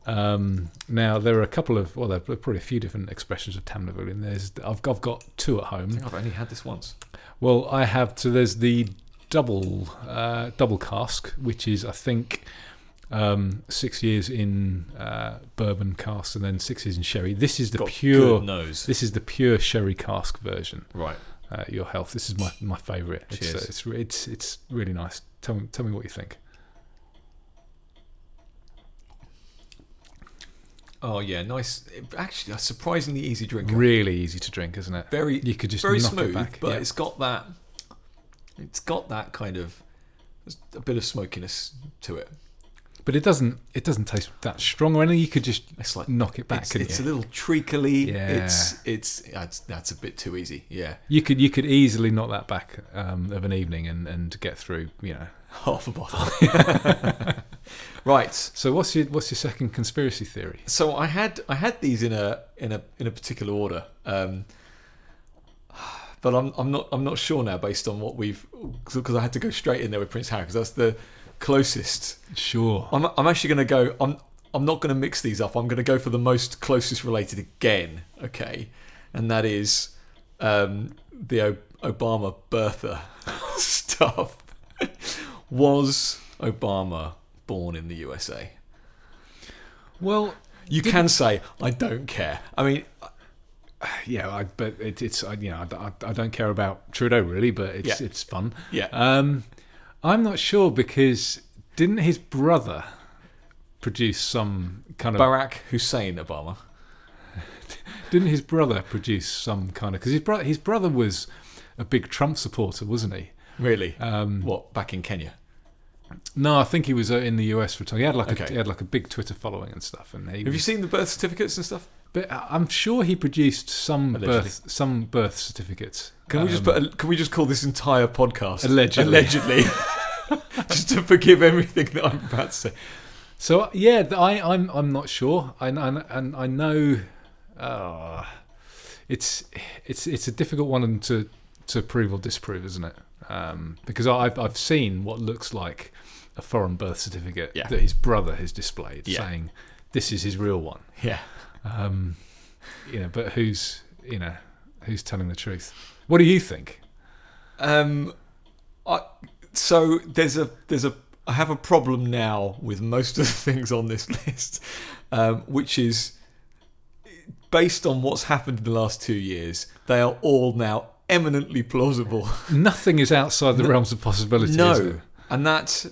[SPEAKER 2] Um, now there are a couple of well, there are probably a few different expressions of Tamnavulin. There's I've I've got two at home.
[SPEAKER 1] I've only had this once.
[SPEAKER 2] Well, I have so there's the double uh, double cask, which is I think um, six years in uh, bourbon cask and then six years in sherry. This is the
[SPEAKER 1] Got
[SPEAKER 2] pure.
[SPEAKER 1] nose.
[SPEAKER 2] This is the pure sherry cask version.
[SPEAKER 1] Right.
[SPEAKER 2] Uh, your health. This is my my favourite. It's, uh,
[SPEAKER 1] Cheers.
[SPEAKER 2] it's re- it's it's really nice. Tell me tell me what you think.
[SPEAKER 1] Oh yeah, nice. Actually, a surprisingly easy drink.
[SPEAKER 2] Really easy to drink, isn't it?
[SPEAKER 1] Very,
[SPEAKER 2] You could just
[SPEAKER 1] very
[SPEAKER 2] knock
[SPEAKER 1] smooth,
[SPEAKER 2] it back.
[SPEAKER 1] but
[SPEAKER 2] yeah.
[SPEAKER 1] it's got that. It's got that kind of a bit of smokiness to it.
[SPEAKER 2] but it doesn't it doesn't taste that strong or anything. You could just
[SPEAKER 1] It's like
[SPEAKER 2] knock it back.
[SPEAKER 1] it's, it's a little treacly.
[SPEAKER 2] Yeah.
[SPEAKER 1] It's it's that's that's a bit too easy. Yeah,
[SPEAKER 2] you could you could easily knock that back um, of an evening and, and get through. You know.
[SPEAKER 1] half a bottle. right.
[SPEAKER 2] So what's your what's your second conspiracy theory?
[SPEAKER 1] So I had I had these in a in a in a particular order. Um, but I'm I'm not I'm not sure now based on what we've because I had to go straight in there with Prince Harry because that's the closest.
[SPEAKER 2] Sure.
[SPEAKER 1] I'm I'm actually going to go. I'm I'm not going to mix these up. I'm going to go for the most closest related again. Okay, and that is um, the o- Obama birther stuff. Was Obama born in the USA?
[SPEAKER 2] Well,
[SPEAKER 1] You can say I don't care. I mean,
[SPEAKER 2] yeah, I, but it, it's I, you know I, I don't care about Trudeau really, but it's
[SPEAKER 1] Yeah.
[SPEAKER 2] it's fun.
[SPEAKER 1] yeah,
[SPEAKER 2] Um, I'm not sure because didn't his brother produce some kind of
[SPEAKER 1] Barack Hussein Obama.
[SPEAKER 2] didn't his brother produce some kind of because his brother his brother was a big Trump supporter, wasn't he?
[SPEAKER 1] Really?
[SPEAKER 2] Um,
[SPEAKER 1] what back in Kenya?
[SPEAKER 2] no, I think he was uh, in the US for a time. He had like a, he had like a big Twitter following and stuff. And he
[SPEAKER 1] Have you seen the birth certificates and stuff?
[SPEAKER 2] But I- I'm sure he produced some
[SPEAKER 1] Allegedly.
[SPEAKER 2] birth some birth certificates.
[SPEAKER 1] Can we just
[SPEAKER 2] Um,
[SPEAKER 1] put? A, can we just call this entire podcast
[SPEAKER 2] Allegedly.
[SPEAKER 1] Allegedly, just to forgive everything that I'm about to say.
[SPEAKER 2] So yeah, I, I'm I'm not sure. I and, and I know, uh, it's it's it's a difficult one to to prove or disprove, isn't it? Um, because I've I've seen what looks like a foreign birth certificate
[SPEAKER 1] Yeah.
[SPEAKER 2] that his brother has displayed,
[SPEAKER 1] Yeah.
[SPEAKER 2] saying this is his real one.
[SPEAKER 1] Yeah.
[SPEAKER 2] Um, you know, but who's you know who's telling the truth? What do you think?
[SPEAKER 1] Um, I, so there's a there's a I have a problem now with most of the things on this list, um, which is based on what's happened in the last two years. They are all now eminently plausible.
[SPEAKER 2] Nothing is outside the realms of possibility. is
[SPEAKER 1] no, and that's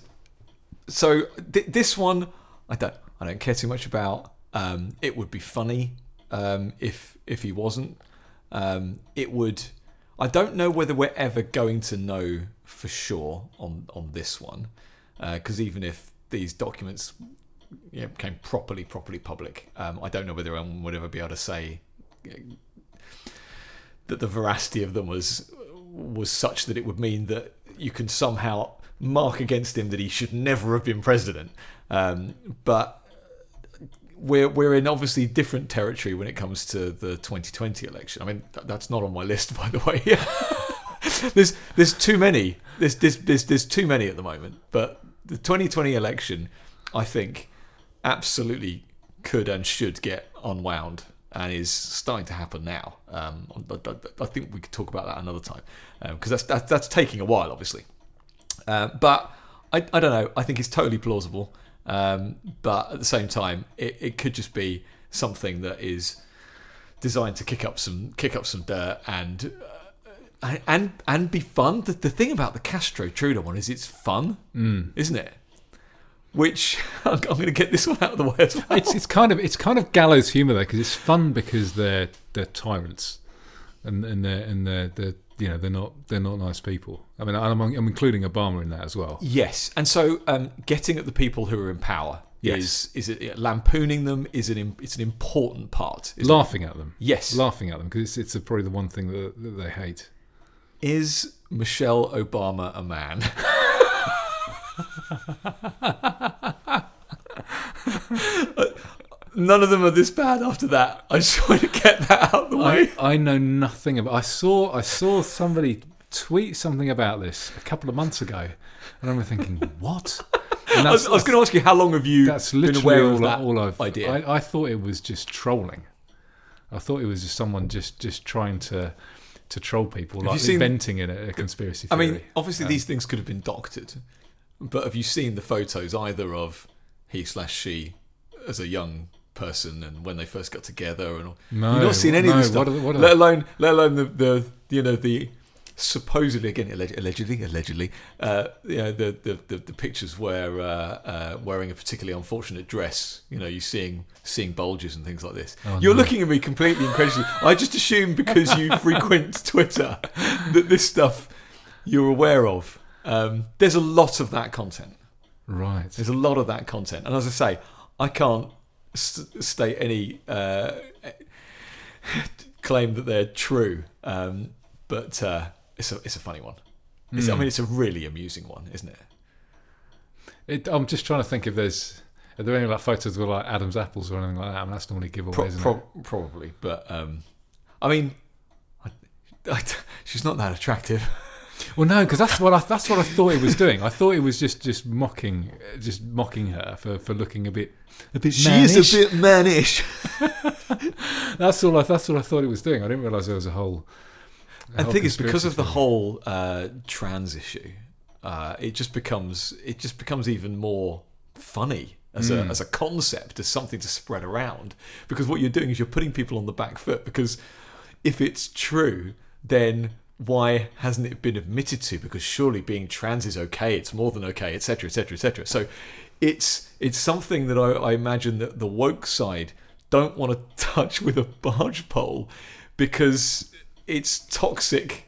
[SPEAKER 1] so. Th- this one, I don't. I don't care too much about. Um, it would be funny um, if if he wasn't. Um, it would. I don't know whether we're ever going to know for sure on on this one, because even if these documents you know, became properly properly public, um, I don't know whether anyone would ever be able to say that the veracity of them was was such that it would mean that you can somehow mark against him that he should never have been president. Um, but we're we're in obviously different territory when it comes to the 2020 election. I mean, th- that's not on my list, by the way. there's there's too many. There's, there's there's there's too many at the moment. But the 2020 election, I think, absolutely could and should get unwound and is starting to happen now. Um, I, think we could talk about that another time because that's, that's that's taking a while, obviously. Uh, but I, I don't know. I think it's totally plausible. Um, but at the same time, it, it could just be something that is designed to kick up some kick up some dirt and uh, and and be fun. The, the thing about the Castro Trudeau one is it's fun,
[SPEAKER 2] Mm.
[SPEAKER 1] isn't it? Which I'm, I'm going to get this one out of the way as well.
[SPEAKER 2] it's it's kind of it's kind of gallows humor though because it's fun because they're they're tyrants and and they're and they're, they're you know they're not they're not nice people. I mean I'm, I'm including Obama in that as well.
[SPEAKER 1] Yes, and so um, getting at the people who are in power
[SPEAKER 2] Yes.
[SPEAKER 1] is is it lampooning them is an it's an important part. isn't it?
[SPEAKER 2] Laughing at them,
[SPEAKER 1] Yes,
[SPEAKER 2] laughing at them because it's, it's probably the one thing that, that they hate.
[SPEAKER 1] is Michelle Obama a man? None of them are this bad after that. I just want to get that out of the way.
[SPEAKER 2] I, I know nothing about. I saw I saw somebody tweet something about this a couple of months ago, and I'm thinking, what?
[SPEAKER 1] I was, I was going to ask you how long have you
[SPEAKER 2] That's
[SPEAKER 1] been
[SPEAKER 2] literally
[SPEAKER 1] aware
[SPEAKER 2] all,
[SPEAKER 1] of that
[SPEAKER 2] all I've.
[SPEAKER 1] idea?
[SPEAKER 2] I, I thought it was just trolling. I thought it was just someone just just trying to to troll people,
[SPEAKER 1] Have
[SPEAKER 2] like
[SPEAKER 1] seen-
[SPEAKER 2] inventing a, a conspiracy Theory.
[SPEAKER 1] I mean, obviously
[SPEAKER 2] Um,
[SPEAKER 1] these things could have been doctored, but have you seen the photos either of he slash she as a young person and when they first got together and all?
[SPEAKER 2] no,
[SPEAKER 1] You've not seen any
[SPEAKER 2] no,
[SPEAKER 1] of this stuff,
[SPEAKER 2] What are, what are
[SPEAKER 1] let alone let alone the, the you know the supposedly again alleg- allegedly allegedly uh, you know the, the, the, the pictures where uh, uh, wearing a particularly unfortunate dress you know you seeing seeing bulges and things like this
[SPEAKER 2] Oh,
[SPEAKER 1] you're
[SPEAKER 2] no.
[SPEAKER 1] looking at me completely incredulously I just assume because you frequent Twitter that this stuff you're aware of um, there's a lot of that content
[SPEAKER 2] right?
[SPEAKER 1] there's a lot of that content, and as I say, I can't st- state any uh, claim that they're true, um, but uh, it's a it's a funny one. It's, I
[SPEAKER 2] Hmm.
[SPEAKER 1] mean, it's a really amusing one, isn't it?
[SPEAKER 2] It, I'm just trying to think if there's are there any like photos with like Adam's apples or anything like that. I mean, that's normally giveaways,
[SPEAKER 1] Pro-
[SPEAKER 2] isn't
[SPEAKER 1] pro-
[SPEAKER 2] it?
[SPEAKER 1] probably, but um, I mean, I- I, she's not that attractive.
[SPEAKER 2] Well, no, because that's what I that's what I thought it was doing. I thought it was just just mocking, just mocking her for, for looking a bit a bit
[SPEAKER 1] She
[SPEAKER 2] mannish.
[SPEAKER 1] is a bit mannish.
[SPEAKER 2] That's all. I, that's what I thought it was doing. I didn't realise there was a whole. a
[SPEAKER 1] I
[SPEAKER 2] whole
[SPEAKER 1] think it's because
[SPEAKER 2] conspiracy
[SPEAKER 1] of the whole uh, trans issue. Uh, it just becomes it just becomes even more funny as
[SPEAKER 2] Hmm.
[SPEAKER 1] a as a concept, as something to spread around. Because what you're doing is you're putting people on the back foot. Because if it's true, then why hasn't it been admitted to? Because surely being trans is okay. It's more than okay, etc., etc., etc. So it's it's something that I, I imagine that the woke side don't want to touch with a barge pole because it's toxic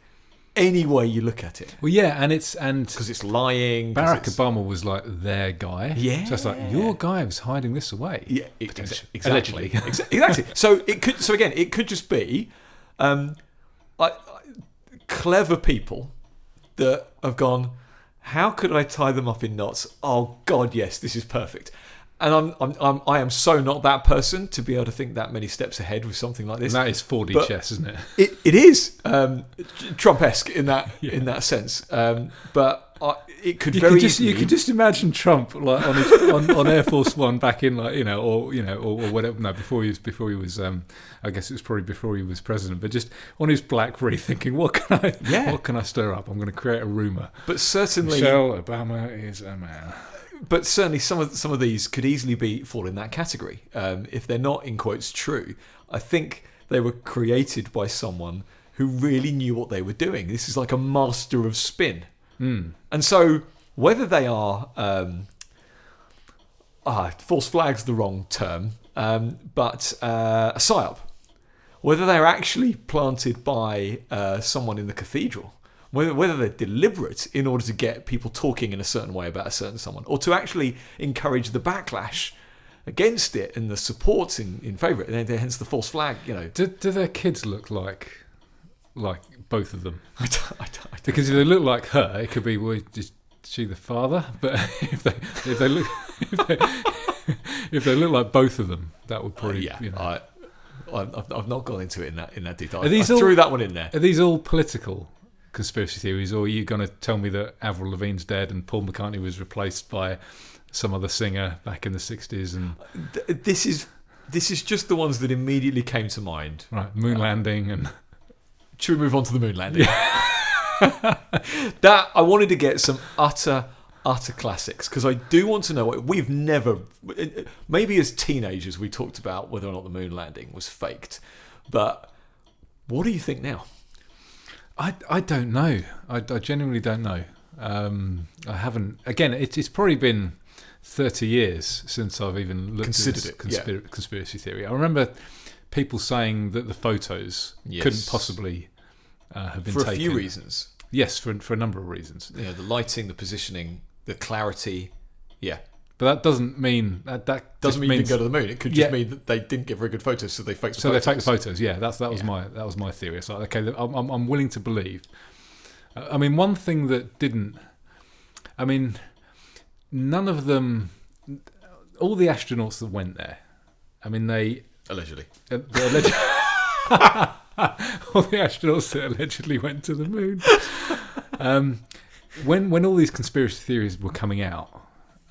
[SPEAKER 1] any way you look at it.
[SPEAKER 2] Well, yeah, and it's and
[SPEAKER 1] Because it's lying.
[SPEAKER 2] Barack
[SPEAKER 1] it's-
[SPEAKER 2] Obama was like their guy.
[SPEAKER 1] Yeah.
[SPEAKER 2] so it's like your guy was hiding this away.
[SPEAKER 1] Yeah, exa- exactly.
[SPEAKER 2] Allegedly.
[SPEAKER 1] Exactly. So it could. So again, it could just be um, I, clever people that have gone. How could I tie them up in knots? Oh God, yes, this is perfect. And I'm, I'm, I'm I am so not that person to be able to think that many steps ahead with something like
[SPEAKER 2] And
[SPEAKER 1] this.
[SPEAKER 2] that is 4D
[SPEAKER 1] But-
[SPEAKER 2] chess, isn't it?
[SPEAKER 1] It, it is um, Trump-esque in that in that sense, um, but I, it could
[SPEAKER 2] You
[SPEAKER 1] very
[SPEAKER 2] could just
[SPEAKER 1] easily.
[SPEAKER 2] you could just imagine Trump like on his, on, on Air Force One back in like you know or you know or, or whatever no before he was before he was um I guess it was probably before he was president but just on his BlackBerry thinking what can I
[SPEAKER 1] Yeah.
[SPEAKER 2] what can I stir up I'm going to create a rumor
[SPEAKER 1] but certainly,
[SPEAKER 2] Michelle Obama is a man
[SPEAKER 1] but certainly some of some of these could easily be fall in that category um, if they're not in quotes true. I think they were created by someone who really knew what they were doing. This is like a master of spin,
[SPEAKER 2] Hmm.
[SPEAKER 1] and so whether they are um, ah false flags the wrong term, um, but uh, a psyop, whether they're actually planted by uh, someone in the cathedral, whether, whether they're deliberate in order to get people talking in a certain way about a certain someone, or to actually encourage the backlash against it and the support in, in favour of it, hence the false flag, you know.
[SPEAKER 2] do, do their kids look like like both of them
[SPEAKER 1] I don't, I don't, I don't-
[SPEAKER 2] because if they look like her it could be well is she the father but if they if they look if they, if they look like both of them that would probably
[SPEAKER 1] yeah,
[SPEAKER 2] you know
[SPEAKER 1] I, I've, I've not gone into it in that in that detail.
[SPEAKER 2] Are these
[SPEAKER 1] I
[SPEAKER 2] all-
[SPEAKER 1] threw that one in there.
[SPEAKER 2] Are these all political conspiracy theories, or are you going to tell me that Avril Lavigne's dead and Paul McCartney was replaced by some other singer back in the '60s? And
[SPEAKER 1] This is this is just the ones that immediately came to mind.
[SPEAKER 2] right, moon uh, landing, and
[SPEAKER 1] Should we move on to the moon landing? that I wanted to get some utter, utter classics because I do want to know. what We've never, maybe as teenagers, we talked about whether or not the moon landing was faked, but what do you think now?
[SPEAKER 2] I I don't know. I, I genuinely don't know. Um, I haven't. Again, it, it's probably been thirty years since I've even looked
[SPEAKER 1] Considered
[SPEAKER 2] at
[SPEAKER 1] it,
[SPEAKER 2] this
[SPEAKER 1] yeah.
[SPEAKER 2] conspiracy theory. I remember people saying that the photos
[SPEAKER 1] Yes.
[SPEAKER 2] couldn't possibly uh, have been
[SPEAKER 1] For a few reasons,
[SPEAKER 2] Yes, for for a number of reasons.
[SPEAKER 1] you know, the lighting, the positioning, the clarity. Yeah,
[SPEAKER 2] But that doesn't mean that that
[SPEAKER 1] doesn't mean you didn't go to the moon. It could just
[SPEAKER 2] Yeah.
[SPEAKER 1] mean that they didn't get very good photos, so they faked the
[SPEAKER 2] So they
[SPEAKER 1] photos.
[SPEAKER 2] take the photos. Yeah, that's that was
[SPEAKER 1] Yeah.
[SPEAKER 2] my that was my theory. It's like okay, I'm I'm, I'm willing to believe. Uh, I mean, one thing that didn't. I mean, none of them. All the astronauts that went there. I mean, they.
[SPEAKER 1] Allegedly,
[SPEAKER 2] Uh, the alleged, all the astronauts that allegedly went to the moon. Um, when when all these conspiracy theories were coming out,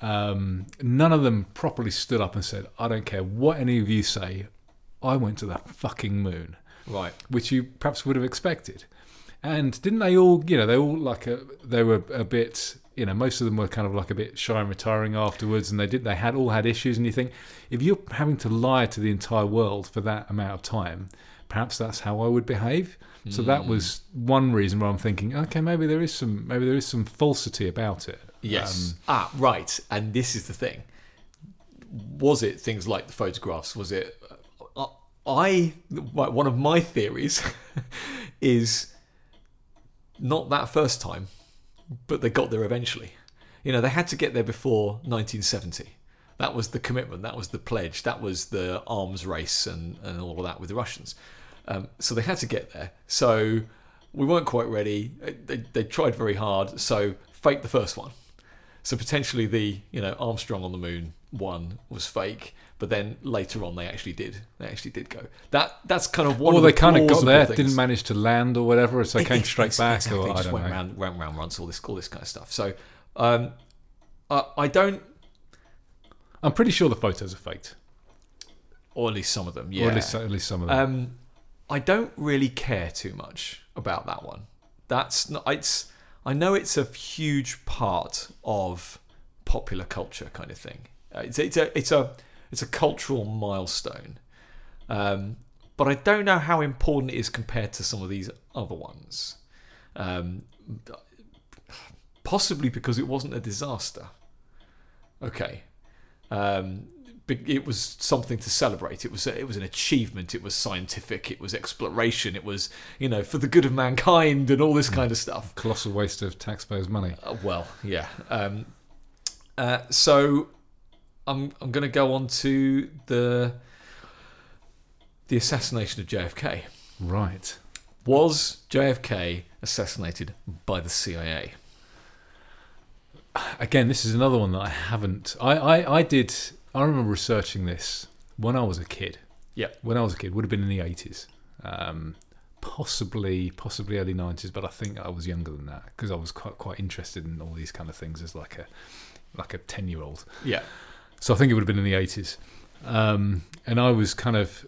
[SPEAKER 2] um, none of them properly stood up and said, "I don't care what any of you say. I went to the fucking moon,"
[SPEAKER 1] right?
[SPEAKER 2] which you perhaps would have expected. And didn't they all? You know, they all like a, they were a bit. You know, most of them were kind of like a bit shy and retiring afterwards, and they did. They had all had issues, and you think if you're having to lie to the entire world for that amount of time, perhaps that's how I would behave. So
[SPEAKER 1] Mm.
[SPEAKER 2] that was one reason why I'm thinking, okay, maybe there is some, maybe there is some falsity about it.
[SPEAKER 1] Yes.
[SPEAKER 2] Um,
[SPEAKER 1] ah, right. And this is the thing. Was it things like the photographs? Was it? uh, I one of my theories is not that first time, but they got there eventually. You know, they had to get there before 1970. That was the commitment. That was the pledge. That was the arms race and, and all of that with the Russians. Um, so they had to get there. So we weren't quite ready. They, they tried very hard. So fake the first one. So potentially the you know Armstrong on the moon one was fake, But then later on, they actually did. They actually did go. That that's kind of one.
[SPEAKER 2] Or
[SPEAKER 1] of
[SPEAKER 2] they
[SPEAKER 1] the
[SPEAKER 2] kind of got there,
[SPEAKER 1] things.
[SPEAKER 2] didn't manage to land or whatever, so they came straight back.
[SPEAKER 1] Exactly,
[SPEAKER 2] Or I
[SPEAKER 1] just
[SPEAKER 2] don't
[SPEAKER 1] went
[SPEAKER 2] know.
[SPEAKER 1] round, went round runs, all this, all this kind of stuff. So, um, I, I don't,
[SPEAKER 2] I'm pretty sure the photos are faked,
[SPEAKER 1] or at least some of them. Yeah,
[SPEAKER 2] or at least at least some of them.
[SPEAKER 1] Um, I don't really care too much about that one. That's not. It's. I know it's a huge part of popular culture, kind of thing. Uh, It's it's a it's a it's a cultural milestone. Um, but I don't know how important it is compared to some of these other ones. Um, possibly because it wasn't a disaster. Okay. Um, it was something to celebrate. It was it was an achievement. It was scientific. It was exploration. It was you know for the good of mankind and all this kind of stuff.
[SPEAKER 2] Colossal waste of taxpayers' money.
[SPEAKER 1] Uh, well, yeah. Um, uh, so I'm I'm going to go on to the the assassination of JFK.
[SPEAKER 2] Right.
[SPEAKER 1] Was JFK assassinated by the CIA?
[SPEAKER 2] Again, this is another one that I haven't. I, I, I did. I remember researching this when I was a kid.
[SPEAKER 1] Yeah.
[SPEAKER 2] When I was a kid, would have been in the 80s. Um, possibly, possibly early 90s, but I think I was younger than that because I was quite quite interested in all these kind of things as like a like a 10 year old.
[SPEAKER 1] Yeah.
[SPEAKER 2] So I think it would have been in the 80s. Um, and I was kind of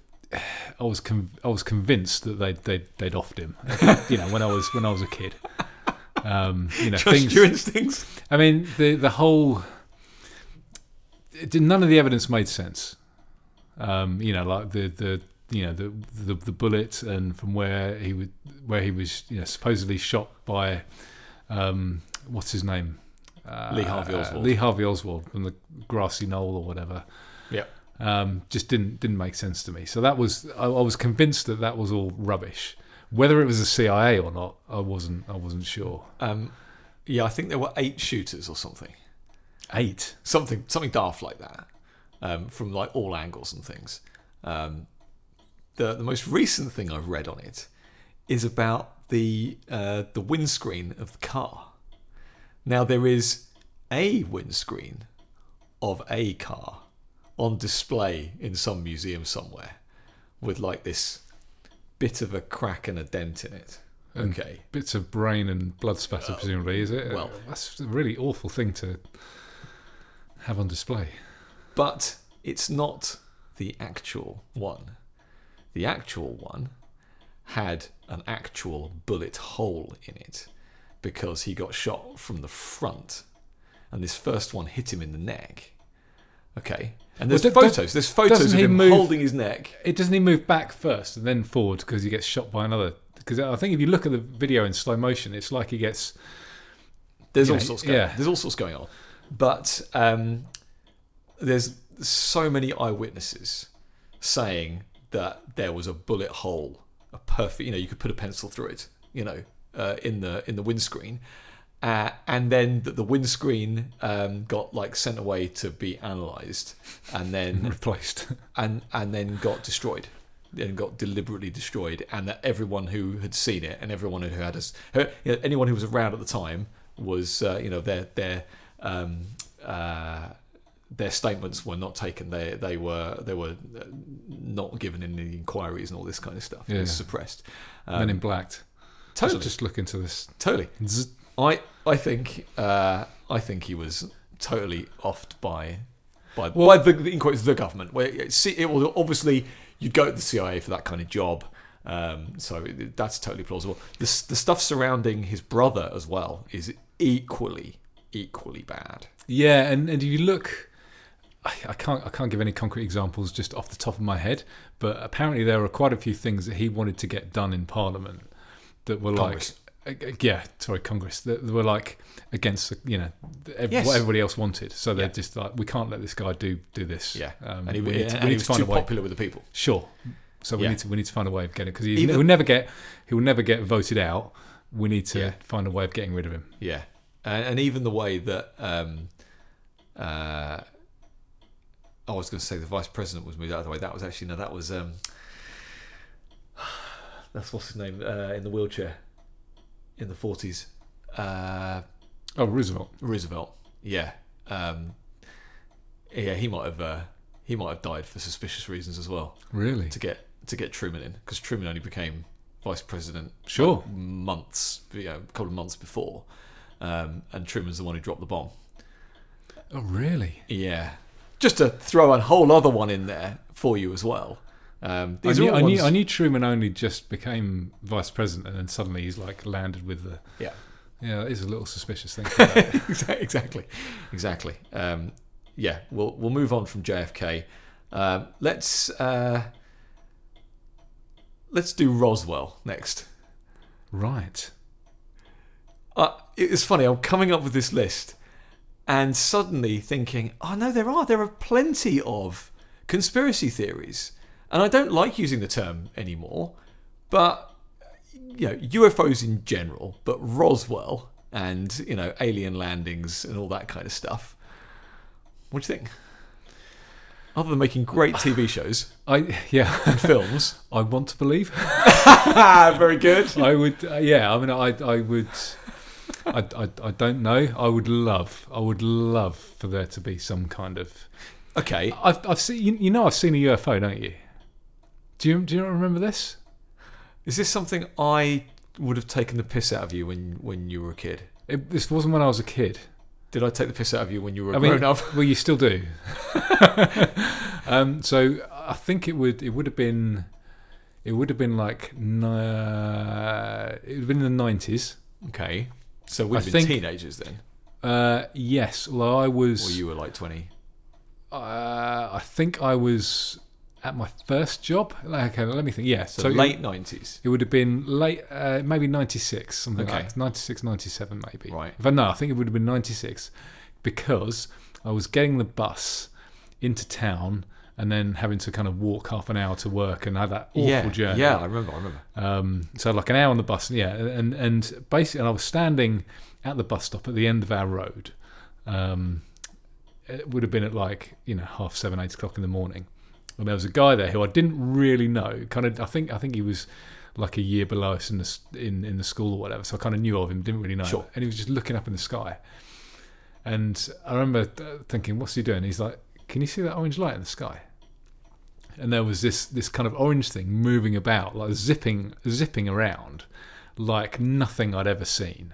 [SPEAKER 2] I was con- I was convinced that they'd they'd, they'd offed him. you know, when I was when I was a kid. Um, you know,
[SPEAKER 1] Trust
[SPEAKER 2] things.
[SPEAKER 1] your instincts.
[SPEAKER 2] I mean, the the whole it did- none of the evidence made sense. Um, you know, like the the you know the, the the bullet and from where he would where he was you know supposedly shot by um, what's his name uh,
[SPEAKER 1] Lee Harvey Oswald.
[SPEAKER 2] Lee Harvey Oswald from the grassy knoll or whatever.
[SPEAKER 1] Yeah.
[SPEAKER 2] Um, just didn't didn't make sense to me. So that was I, I was convinced that that was all rubbish. Whether it was the CIA or not, I wasn't I wasn't sure.
[SPEAKER 1] Um, yeah, I think there were eight shooters or something.
[SPEAKER 2] Eight.
[SPEAKER 1] something something daft like that um, from like all angles and things. Um, the the most recent thing I've read on it is about the uh, the windscreen of the car. Now there is a windscreen of a car on display in some museum somewhere with like this bit of a crack and a dent in it.
[SPEAKER 2] And
[SPEAKER 1] Okay.
[SPEAKER 2] bits of brain and blood spatter, presumably, is it?
[SPEAKER 1] well-
[SPEAKER 2] that's a really awful thing to have on display.
[SPEAKER 1] but it's not the actual one. The actual one had an actual bullet hole in it because he got shot from the front, and this first one hit him in the neck. Okay, and there's
[SPEAKER 2] Well,
[SPEAKER 1] photos. There's photos of him
[SPEAKER 2] move-
[SPEAKER 1] holding his neck.
[SPEAKER 2] It doesn't he move back first and then forward because he gets shot by another? Because I think if you look at the video in slow motion, it's like he gets
[SPEAKER 1] There's all
[SPEAKER 2] know,
[SPEAKER 1] sorts. Going,
[SPEAKER 2] yeah.
[SPEAKER 1] There's all sorts going on, but um, there's so many eyewitnesses saying that there was a bullet hole, a perfect. You know, you could put a pencil through it. You know, uh, in the in the windscreen, uh, and then that the windscreen um, got like sent away to be analysed, and then
[SPEAKER 2] replaced.
[SPEAKER 1] and and then got destroyed and got deliberately destroyed and that everyone who had seen it and everyone who had us you know, anyone who was around at the time was uh, you know their their um, uh, their statements were not taken they they were they were uh, not given in the inquiries and all this kind of stuff it was
[SPEAKER 2] Yeah.
[SPEAKER 1] suppressed
[SPEAKER 2] Men
[SPEAKER 1] um,
[SPEAKER 2] in black.
[SPEAKER 1] Totally
[SPEAKER 2] Just, just look into this.
[SPEAKER 1] totally
[SPEAKER 2] Zzz.
[SPEAKER 1] I I think uh, I think he was totally offed by by,
[SPEAKER 2] Well-
[SPEAKER 1] by the in quotes the government. Where it, see, it was obviously you'd go to the CIA for that kind of job, um, so that's totally plausible. The the stuff surrounding his brother as well is equally equally bad.
[SPEAKER 2] Yeah, and, and if you look, I, I can't I can't give any concrete examples just off the top of my head, but apparently there were quite a few things that he wanted to get done in Parliament that were
[SPEAKER 1] Congress.
[SPEAKER 2] like, uh, yeah, sorry, Congress that were like against the- you know ev-
[SPEAKER 1] Yes.
[SPEAKER 2] what everybody else wanted. So they're
[SPEAKER 1] Yeah.
[SPEAKER 2] just like, we can't let this guy do do this.
[SPEAKER 1] Yeah,
[SPEAKER 2] um,
[SPEAKER 1] and he,
[SPEAKER 2] we need to, we need
[SPEAKER 1] was
[SPEAKER 2] to find
[SPEAKER 1] too
[SPEAKER 2] a way.
[SPEAKER 1] popular with the people.
[SPEAKER 2] Sure. So we
[SPEAKER 1] Yeah.
[SPEAKER 2] need to we need to find a way of getting it because he will never get he will never get voted out. We need to
[SPEAKER 1] Yeah.
[SPEAKER 2] find a way of getting rid of him.
[SPEAKER 1] Yeah, and, and even the way that um, uh, I was going to say the vice president was moved out of the way. That was actually no, that was um, that's what's his name uh, in the wheelchair in the forties. Uh,
[SPEAKER 2] Oh, Roosevelt.
[SPEAKER 1] Roosevelt. Yeah, um, yeah, he might have uh, he might have died for suspicious reasons as well
[SPEAKER 2] Really?
[SPEAKER 1] to get to get Truman in because Truman only became vice president
[SPEAKER 2] Sure.
[SPEAKER 1] months, you know, a couple of months before, um, and Truman's the one who dropped the bomb.
[SPEAKER 2] Oh, really?
[SPEAKER 1] Yeah, just to throw a whole other one in there for you as well. Um,
[SPEAKER 2] I knew, I, knew, I knew Truman only just became vice president, and then suddenly he's like landed with the.
[SPEAKER 1] Yeah.
[SPEAKER 2] Yeah, that is a little suspicious thing. for that.
[SPEAKER 1] Exa- exactly, exactly. Um, yeah, we'll we'll move on from JFK. Um, let's uh, let's do Roswell next.
[SPEAKER 2] right.
[SPEAKER 1] Uh, it's funny. I'm coming up with this list, and suddenly thinking, "Oh no, there are there are plenty of conspiracy theories," and I don't like using the term anymore. But you know, UFOs in general, but Roswell and you know, alien landings and all that kind of stuff. What do you think? Other than making great TV shows
[SPEAKER 2] I yeah.
[SPEAKER 1] and films,
[SPEAKER 2] I want to believe.
[SPEAKER 1] very good.
[SPEAKER 2] I would. Uh, yeah. I mean, I I would. I, I, I don't know. I would love. I would love for there to be some kind of.
[SPEAKER 1] Okay,
[SPEAKER 2] I've I've seen. You, you know, I've seen a UFO, don't you? Do you do you not remember this?
[SPEAKER 1] is this something I would have taken the piss out of you when when you were a kid?
[SPEAKER 2] It, this wasn't when I was a kid.
[SPEAKER 1] Did I take the piss out of you when you were a
[SPEAKER 2] I mean,
[SPEAKER 1] grown up?
[SPEAKER 2] well, you still do. um, so I think it would it would have been it would have been like uh, it would have been in the nineties.
[SPEAKER 1] Okay, so we've been
[SPEAKER 2] think-
[SPEAKER 1] teenagers then,
[SPEAKER 2] Uh, yes, although I was.
[SPEAKER 1] or you were like twenty.
[SPEAKER 2] Uh, I think I was at my first job. Okay, let me think. Yeah,
[SPEAKER 1] So,
[SPEAKER 2] so,
[SPEAKER 1] late nineties.
[SPEAKER 2] it would have been late, uh, maybe 96, something
[SPEAKER 1] Okay.
[SPEAKER 2] like 96, 97 maybe.
[SPEAKER 1] Right.
[SPEAKER 2] But no, I think it would have been 96 because I was getting the bus into town and then having to kind of walk half an hour to work and have that awful
[SPEAKER 1] yeah,
[SPEAKER 2] journey.
[SPEAKER 1] yeah, I remember. I remember.
[SPEAKER 2] Um, so like an hour on the bus, yeah, and and basically, and I was standing at the bus stop at the end of our road. Um, it would have been at like you know half seven, eight o'clock in the morning, and there was a guy there who I didn't really know. Kind of, I think I think he was like a year below us in the in in the school or whatever. So I kind of knew of him, didn't really know.
[SPEAKER 1] Sure.
[SPEAKER 2] And he was just looking up in the sky, and I remember uh, thinking, "What's he doing?" He's like, "Can you see that orange light in the sky?" and there was this this kind of orange thing moving about, like zipping zipping around, like nothing I'd ever seen.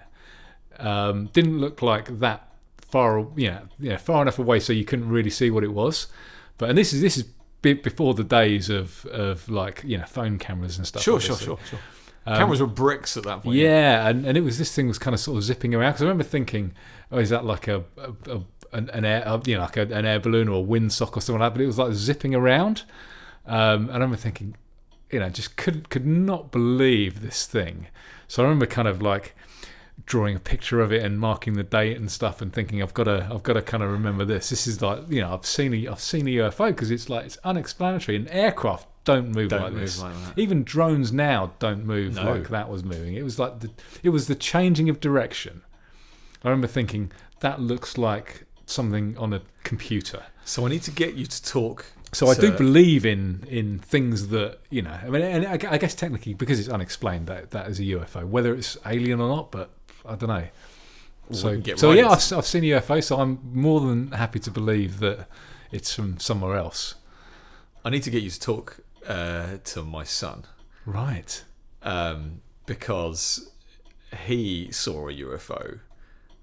[SPEAKER 2] Um, didn't look like that far, know, you far enough away so you couldn't really see what it was. But and this is this is before the days of of like you know phone cameras and stuff.
[SPEAKER 1] Sure, sure,
[SPEAKER 2] obviously.
[SPEAKER 1] sure, sure.
[SPEAKER 2] Um,
[SPEAKER 1] Cameras were bricks at that point.
[SPEAKER 2] yeah, and, and it was this thing was kind of sort of zipping around because I remember thinking, oh, is that like a, a, a an, an air, uh, you know, like a, an air balloon or a windsock or something like that? But it was like zipping around, um, and I remember thinking, you know, just could could not believe this thing. So I remember kind of like drawing a picture of it and marking the date and stuff, and thinking I've got to I've got to kind of remember this. This is like you know I've seen a I've seen a UFO because it's like it's unexplanatory and aircraft don't move
[SPEAKER 1] Don't
[SPEAKER 2] like
[SPEAKER 1] move
[SPEAKER 2] this.
[SPEAKER 1] like that.
[SPEAKER 2] Even drones now don't move
[SPEAKER 1] No.
[SPEAKER 2] like that was moving. It was like the it was the changing of direction. I remember thinking that looks like something on a computer.
[SPEAKER 1] So I need to get you to talk.
[SPEAKER 2] So I do believe in in things that you know. I mean, and I I guess technically because it's unexplained that that is a UFO, whether it's alien or not. But I don't know. So,
[SPEAKER 1] get
[SPEAKER 2] so
[SPEAKER 1] right.
[SPEAKER 2] yeah, I've, I've seen a UFO, so I'm more than happy to believe that it's from somewhere else.
[SPEAKER 1] I need to get you to talk uh, to my son
[SPEAKER 2] Right.
[SPEAKER 1] um, because he saw a UFO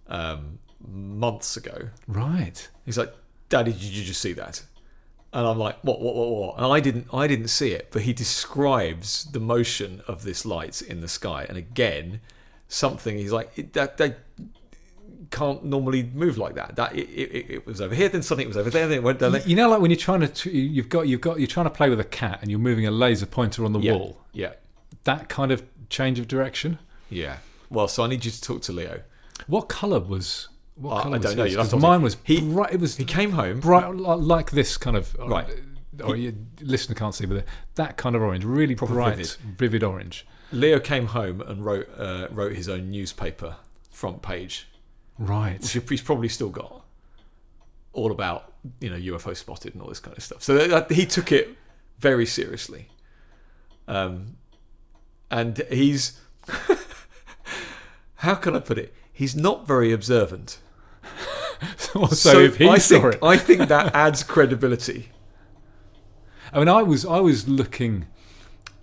[SPEAKER 1] um, months ago.
[SPEAKER 2] Right.
[SPEAKER 1] He's like, "Daddy, did you just see that?" And I'm like, "What? What? What? What?" And I didn't. I didn't see it, but he describes the motion of this light in the sky, and again, something. He's like, it, "That that can't normally move like that. That it, it, it was over here, then suddenly it was over there, then it went down there."
[SPEAKER 2] You know, like when you're trying to, you've got, you've got, you're trying to play with a cat, and you're moving a laser pointer on the
[SPEAKER 1] Yeah.
[SPEAKER 2] wall.
[SPEAKER 1] Yeah,
[SPEAKER 2] That kind of change of direction.
[SPEAKER 1] yeah. Well, so I need you to talk to Leo.
[SPEAKER 2] What colour was? What
[SPEAKER 1] I-
[SPEAKER 2] colour
[SPEAKER 1] I don't know,
[SPEAKER 2] his?
[SPEAKER 1] you'll have
[SPEAKER 2] 'Cause mine was
[SPEAKER 1] he-
[SPEAKER 2] bright. It was
[SPEAKER 1] He came home.
[SPEAKER 2] bright like this kind of
[SPEAKER 1] Right.
[SPEAKER 2] Or your listener can't see, but that kind of orange, really
[SPEAKER 1] Proper
[SPEAKER 2] bright,
[SPEAKER 1] vivid.
[SPEAKER 2] vivid. orange.
[SPEAKER 1] Leo came home and wrote uh, wrote his own newspaper front page,
[SPEAKER 2] Right.
[SPEAKER 1] which he's probably still got, all about you know UFO spotted and all this kind of stuff. So that, that- he took it very seriously, um, and he's how can I put it? He's not very observant.
[SPEAKER 2] so, if he
[SPEAKER 1] I
[SPEAKER 2] saw
[SPEAKER 1] think
[SPEAKER 2] it,
[SPEAKER 1] I think that adds credibility
[SPEAKER 2] I mean, I was I was looking,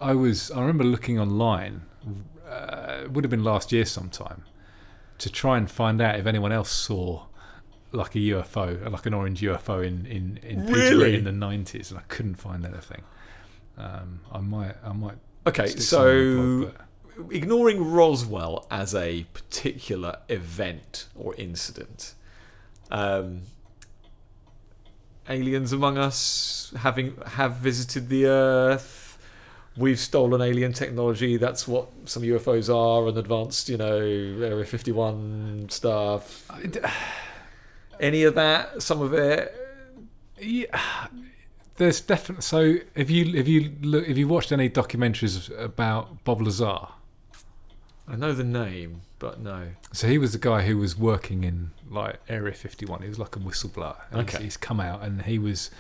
[SPEAKER 2] I was I remember looking online. Uh, it would have been last year sometime to try and find out if anyone else saw like a UFO, like an orange UFO in in in
[SPEAKER 1] Really?
[SPEAKER 2] in the nineties, and I couldn't find anything. Um, I might I might.
[SPEAKER 1] Okay,
[SPEAKER 2] stick something in the
[SPEAKER 1] so
[SPEAKER 2] blog,
[SPEAKER 1] ignoring Roswell as a particular event or incident, um, aliens among us having have visited the Earth. We've stolen alien technology. That's what some UFOs are, and advanced, you know, Area Fifty One stuff.
[SPEAKER 2] I d-
[SPEAKER 1] Any of that? Some of it.
[SPEAKER 2] Yeah, there's definitely. So, if you if you look, if you watched any documentaries about Bob Lazar?
[SPEAKER 1] I know the name, but no.
[SPEAKER 2] So he was the guy who was working in like Area 51. He was like a whistleblower. And he's-
[SPEAKER 1] Okay.
[SPEAKER 2] he's, come out and he was.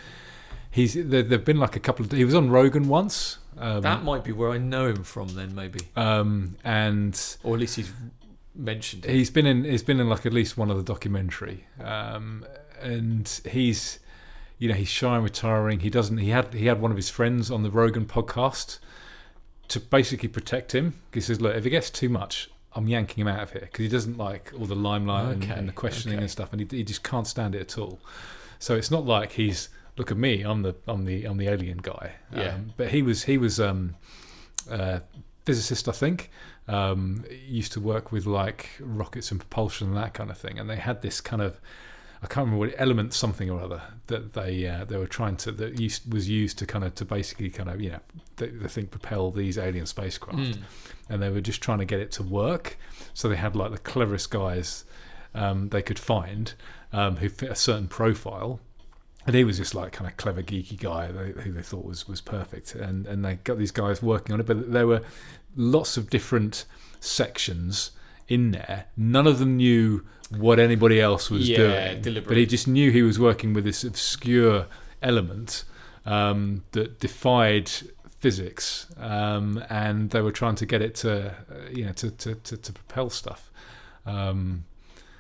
[SPEAKER 2] He's there. There've been like a couple of. He was on Rogan once. Um,
[SPEAKER 1] That might be where I know him from. Then maybe,
[SPEAKER 2] um, and
[SPEAKER 1] or at least he's mentioned it.
[SPEAKER 2] he's been in. He's been in like at least one other documentary. Um, and he's, you know, he's shy and retiring. He doesn't. He had he had one of his friends on the Rogan podcast to basically protect him. He says, look, if it gets too much, I'm yanking him out of here because he doesn't like all the limelight and,
[SPEAKER 1] Okay,
[SPEAKER 2] and the questioning
[SPEAKER 1] okay.
[SPEAKER 2] and stuff, and he, he just can't stand it at all. So it's not like he's look at me, I'm the I'm the I'm the alien guy.
[SPEAKER 1] Yeah.
[SPEAKER 2] Um, but he was he was um, a physicist, I think. Um, used to work with like rockets and propulsion and that kind of thing, and they had this kind of I can't remember what element something or other that they uh, they were trying to that used, was used to kind of to basically kind of you know they, they think propel these alien spacecraft
[SPEAKER 1] Mm.
[SPEAKER 2] and they were just trying to get it to work. So they had like the cleverest guys um, they could find um, who fit a certain profile. And he was just like kind of clever, geeky guy who they thought was, was perfect. And and they got these guys working on it, but there were lots of different sections in there. None of them knew what anybody else was
[SPEAKER 1] Yeah,
[SPEAKER 2] doing,
[SPEAKER 1] deliberate.
[SPEAKER 2] but he just knew he was working with this obscure element um, that defied physics, um, and they were trying to get it to, uh, you know, to, to, to, to propel stuff. Um,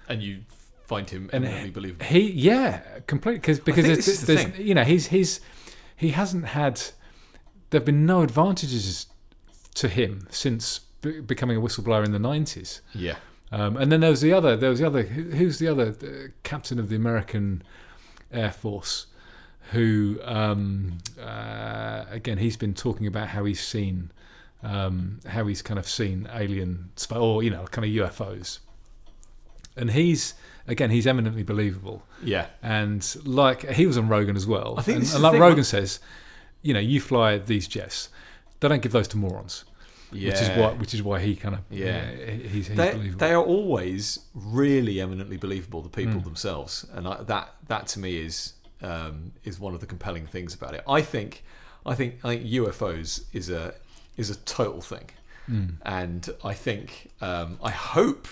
[SPEAKER 1] and you find him
[SPEAKER 2] And
[SPEAKER 1] eminently believable.
[SPEAKER 2] he, yeah, completely, cause, because there's,
[SPEAKER 1] this is the
[SPEAKER 2] there's, you know, he's he's he hasn't had. There've been no advantages to him since be- becoming a whistleblower in the nineties.
[SPEAKER 1] Yeah,
[SPEAKER 2] Um, and then there was the other. There was the other. Who, who's the other uh, captain of the American Air Force? Who um, uh, again? He's been talking about how he's seen, um, how he's kind of seen alien or you know, kind of UFOs. And he's again, he's eminently believable.
[SPEAKER 1] yeah.
[SPEAKER 2] And like he was on Rogan as well.
[SPEAKER 1] I think
[SPEAKER 2] and, and like
[SPEAKER 1] thing,
[SPEAKER 2] Rogan says, you know, you fly these jets. They don't give those to morons,
[SPEAKER 1] Yeah.
[SPEAKER 2] which is why which is why he kind of
[SPEAKER 1] Yeah.
[SPEAKER 2] he's, he's
[SPEAKER 1] they,
[SPEAKER 2] believable.
[SPEAKER 1] they are always really eminently believable, the people
[SPEAKER 2] Mm.
[SPEAKER 1] themselves, and I, that that to me is um, is one of the compelling things about it. I think I think I think UFOs is a is a total thing,
[SPEAKER 2] Mm.
[SPEAKER 1] and I think um, I hope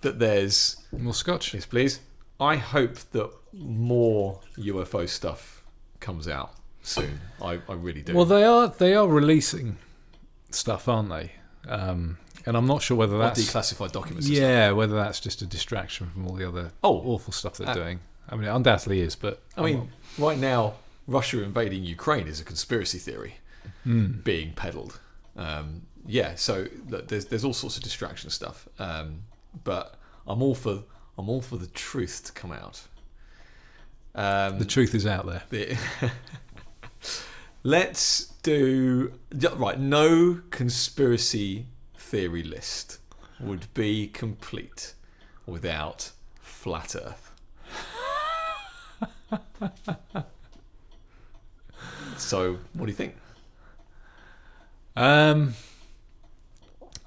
[SPEAKER 1] that there's
[SPEAKER 2] More scotch.
[SPEAKER 1] yes please I hope that more UFO stuff comes out soon. I, I really do.
[SPEAKER 2] Well, they are they are releasing stuff, aren't they? Um, and I'm not sure whether that's
[SPEAKER 1] declassified documents.
[SPEAKER 2] yeah, whether that's just a distraction from all the other
[SPEAKER 1] Oh,
[SPEAKER 2] awful stuff they're
[SPEAKER 1] Uh,
[SPEAKER 2] doing. I mean, it undoubtedly is, but
[SPEAKER 1] I mean, right now, Russia invading Ukraine is a conspiracy theory
[SPEAKER 2] mm,
[SPEAKER 1] being peddled. Um, yeah, so look, there's there's all sorts of distraction stuff, um, but I'm all for I'm all for the truth to come out. Um,
[SPEAKER 2] the truth is out there.
[SPEAKER 1] the- Let's do right. No conspiracy theory list would be complete without flat Earth. so, what do you think?
[SPEAKER 2] Um,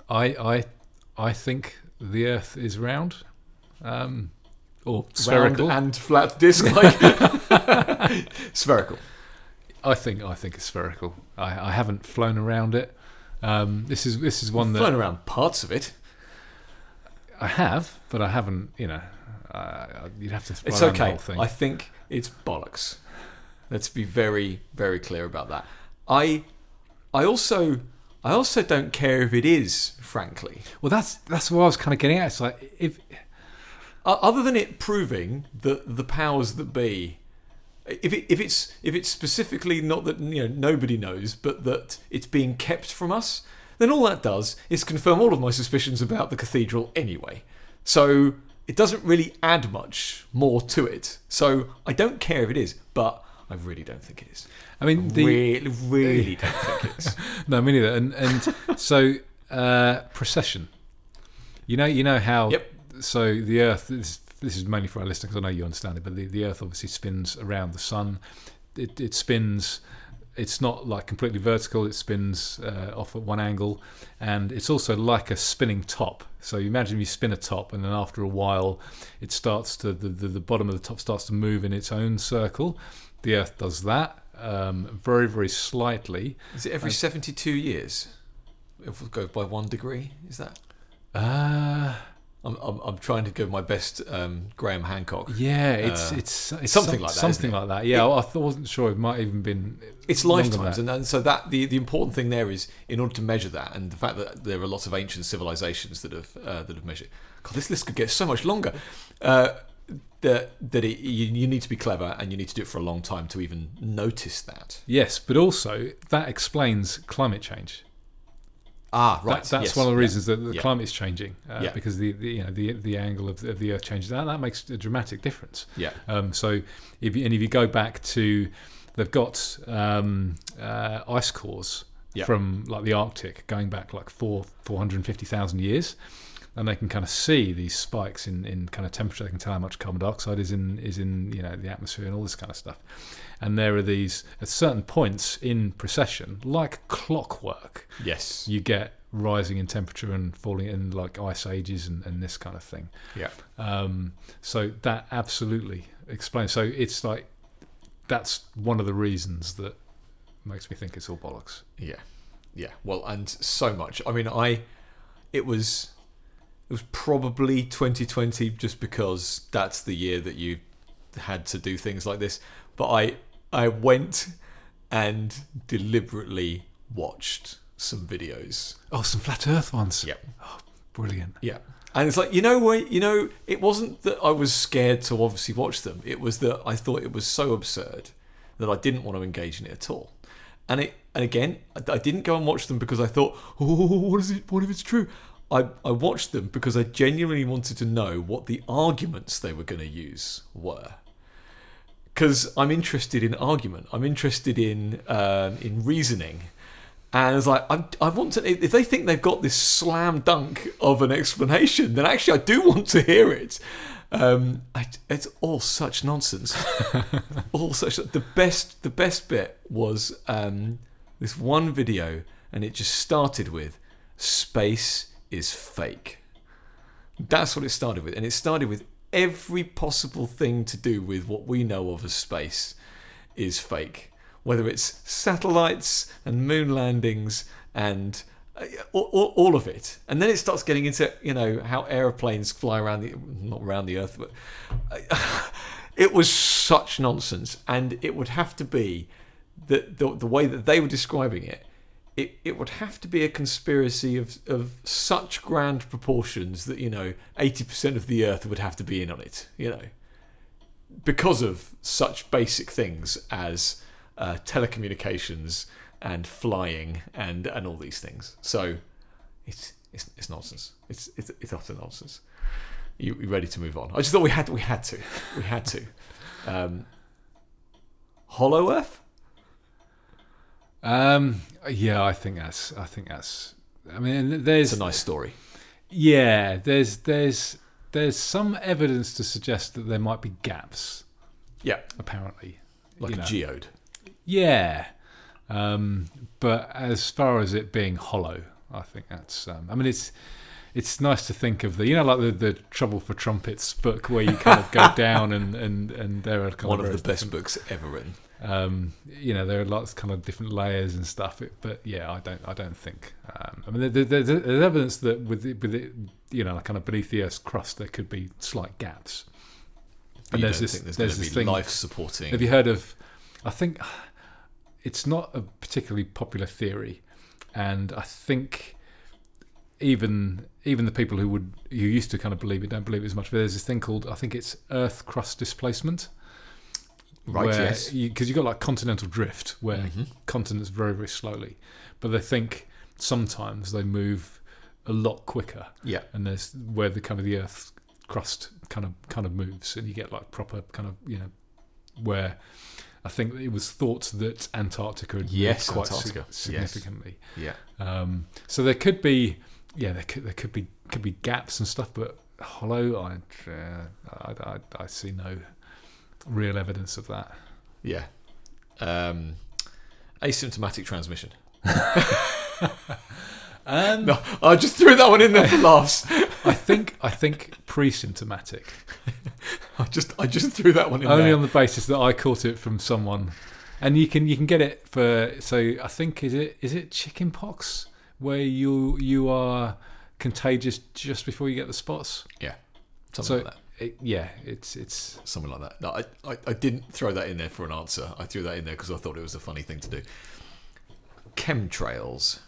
[SPEAKER 2] I I I think the Earth is round, um, or spherical.
[SPEAKER 1] Round and flat disc, like spherical.
[SPEAKER 2] I think I think it's spherical. I, I haven't flown around it. Um, this is this is one that
[SPEAKER 1] Flown around parts of it.
[SPEAKER 2] I have, but I haven't. You know, uh, you'd have to. fly
[SPEAKER 1] It's okay.
[SPEAKER 2] whole thing.
[SPEAKER 1] I think it's bollocks. Let's be very, very clear about that. I, I also, I also don't care if it is. Frankly,
[SPEAKER 2] well, that's that's what I was kind of getting at. It's like if
[SPEAKER 1] other than it proving that the powers that be, if it, if it's if it's specifically not that you know nobody knows, but that it's being kept from us, then all that does is confirm all of my suspicions about the cathedral anyway. So it doesn't really add much more to it. So I don't care if it is, but I really don't think it is.
[SPEAKER 2] I mean, the
[SPEAKER 1] really, really don't think it is.
[SPEAKER 2] no, me neither. And and so uh, precession. You know, you know how.
[SPEAKER 1] Yep.
[SPEAKER 2] So the Earth. This, this is mainly for our listeners. I know you understand it, but the, the Earth obviously spins around the sun. It, it spins. It's not like completely vertical. It spins uh, off at one angle, and it's also like a spinning top. So you imagine you spin a top, and then after a while, it starts to the, the, the bottom of the top starts to move in its own circle. The Earth does that um, very very slightly.
[SPEAKER 1] Is it every
[SPEAKER 2] Um,
[SPEAKER 1] 72 years? If we go by one degree, is that?
[SPEAKER 2] Uh,
[SPEAKER 1] I'm, I'm, I'm trying to give my best um, Graham Hancock.
[SPEAKER 2] yeah, it's
[SPEAKER 1] Uh,
[SPEAKER 2] it's, it's
[SPEAKER 1] something
[SPEAKER 2] some-
[SPEAKER 1] like that,
[SPEAKER 2] Something like that. Yeah, I th- wasn't sure. It might even been.
[SPEAKER 1] It's lifetimes, and, and so that the, the important thing there is in order to measure that, and the fact that there are lots of ancient civilizations that have uh, that have measured. God, this list could get so much longer. Uh, that that it, you, you need to be clever, and you need to do it for a long time to even notice that.
[SPEAKER 2] Yes, but also that explains climate change.
[SPEAKER 1] Ah,
[SPEAKER 2] That- that's one of the reasons that the
[SPEAKER 1] Yeah.
[SPEAKER 2] climate is changing uh,
[SPEAKER 1] Yeah.
[SPEAKER 2] because the, the you know the the angle of the, of the Earth changes. That that makes a dramatic difference.
[SPEAKER 1] Yeah,
[SPEAKER 2] Um, so if you, and if you go back to, they've got um, uh, ice cores
[SPEAKER 1] Yeah.
[SPEAKER 2] from like the Arctic going back like four four hundred and fifty thousand years, and they can kind of see these spikes in, in kind of temperature. They can tell how much carbon dioxide is in is in you know the atmosphere and all this kind of stuff. And there are these at certain points in precession, like clockwork,
[SPEAKER 1] yes,
[SPEAKER 2] you get rising in temperature and falling in like ice ages and, and this kind of thing.
[SPEAKER 1] yeah,
[SPEAKER 2] Um, so that absolutely explains. So it's like that's one of the reasons that makes me think it's all bollocks.
[SPEAKER 1] yeah, yeah. Well, and so much. I mean, I it was it was probably 2020 just because that's the year that you had to do things like this. But I I went and deliberately watched some videos.
[SPEAKER 2] Oh, some flat Earth ones.
[SPEAKER 1] Yep.
[SPEAKER 2] Oh, brilliant.
[SPEAKER 1] Yeah. And it's like, you know what, you know, it wasn't that I was scared to obviously watch them. It was that I thought it was so absurd that I didn't want to engage in it at all. And it and again, I, I didn't go and watch them because I thought, oh, what is it? What if it's true? I, I watched them because I genuinely wanted to know what the arguments they were going to use were. Because I'm interested in argument. I'm interested in um, in reasoning. And it's like, I, I want to, if they think they've got this slam dunk of an explanation, then actually I do want to hear it. Um, I, it's all such nonsense. all such, the best, the best bit was um, this one video, and it just started with, space is fake. That's what it started with. And it started with every possible thing to do with what we know of as space is fake. Whether it's satellites and moon landings and uh, all, all, of it. And then it starts getting into, you know, how aeroplanes fly around the, not around the Earth, but uh, it was such nonsense. And it would have to be that the, the way that they were describing it, it, it would have to be a conspiracy of, of such grand proportions that, you know, 80% of the Earth would have to be in on it, you know, because of such basic things as uh, telecommunications and flying and, and all these things. So it's, it's, it's nonsense. It's, it's, it's utter nonsense. You, you ready to move on? I just thought we had, we had to. We had to. Um, Hollow Earth?
[SPEAKER 2] Um, yeah, I think that's. I think that's. I mean, there's
[SPEAKER 1] It's a nice story.
[SPEAKER 2] yeah, there's there's there's some evidence to suggest that there might be gaps.
[SPEAKER 1] Yeah.
[SPEAKER 2] Apparently,
[SPEAKER 1] Like
[SPEAKER 2] you
[SPEAKER 1] a
[SPEAKER 2] know.
[SPEAKER 1] geode.
[SPEAKER 2] Yeah, um, but as far as it being hollow, I think that's. Um, I mean, it's it's nice to think of the you know like the, the Trouble for Trumpets book where you kind of go down and and and there are
[SPEAKER 1] One of
[SPEAKER 2] various
[SPEAKER 1] the best books ever written.
[SPEAKER 2] Um, you know, there are lots kind of different layers and stuff. It, but yeah, I don't I don't think. Um, I mean, there, there, there's evidence that with it, with it, you know, kind of beneath the Earth's crust, there could be slight gaps. And
[SPEAKER 1] you
[SPEAKER 2] there's
[SPEAKER 1] don't
[SPEAKER 2] this-
[SPEAKER 1] think there's,
[SPEAKER 2] there's this
[SPEAKER 1] to be
[SPEAKER 2] thing-
[SPEAKER 1] life supporting.
[SPEAKER 2] Have you heard of? I think it's not a particularly popular theory, and I think even even the people who would who used to kind of believe it don't believe it as much. But there's this thing called I think it's Earth crust displacement.
[SPEAKER 1] Right,
[SPEAKER 2] where
[SPEAKER 1] yes.
[SPEAKER 2] because you, have got like continental drift where
[SPEAKER 1] Mhm.
[SPEAKER 2] continents very very slowly, but they think sometimes they move a lot quicker,
[SPEAKER 1] Yeah.
[SPEAKER 2] and there's where the kind of the Earth crust kind of kind of moves, and you get like proper kind of you know where I think it was thought that Antarctica had
[SPEAKER 1] Yes,
[SPEAKER 2] quite sig-
[SPEAKER 1] Antarctica. Yes.
[SPEAKER 2] significantly.
[SPEAKER 1] Yeah.
[SPEAKER 2] Um, so there could be, yeah, there could there could be could be gaps and stuff, but hollow, I uh, I, I, I see no real evidence of that.
[SPEAKER 1] Yeah. Um, asymptomatic transmission.
[SPEAKER 2] Um,
[SPEAKER 1] No, I just threw that one in there for laughs.
[SPEAKER 2] I think I think pre-symptomatic,
[SPEAKER 1] I just I just threw that one in
[SPEAKER 2] only
[SPEAKER 1] there.
[SPEAKER 2] on the basis that I caught it from someone, and you can you can get it for so I think is it is it chicken pox where you you are contagious just before you get the spots.
[SPEAKER 1] Yeah, something
[SPEAKER 2] so-
[SPEAKER 1] like that.
[SPEAKER 2] It, yeah, it's it's
[SPEAKER 1] Something like that. No, I, I, I didn't throw that in there for an answer. I threw that in there because I thought it was a funny thing to do. Chemtrails.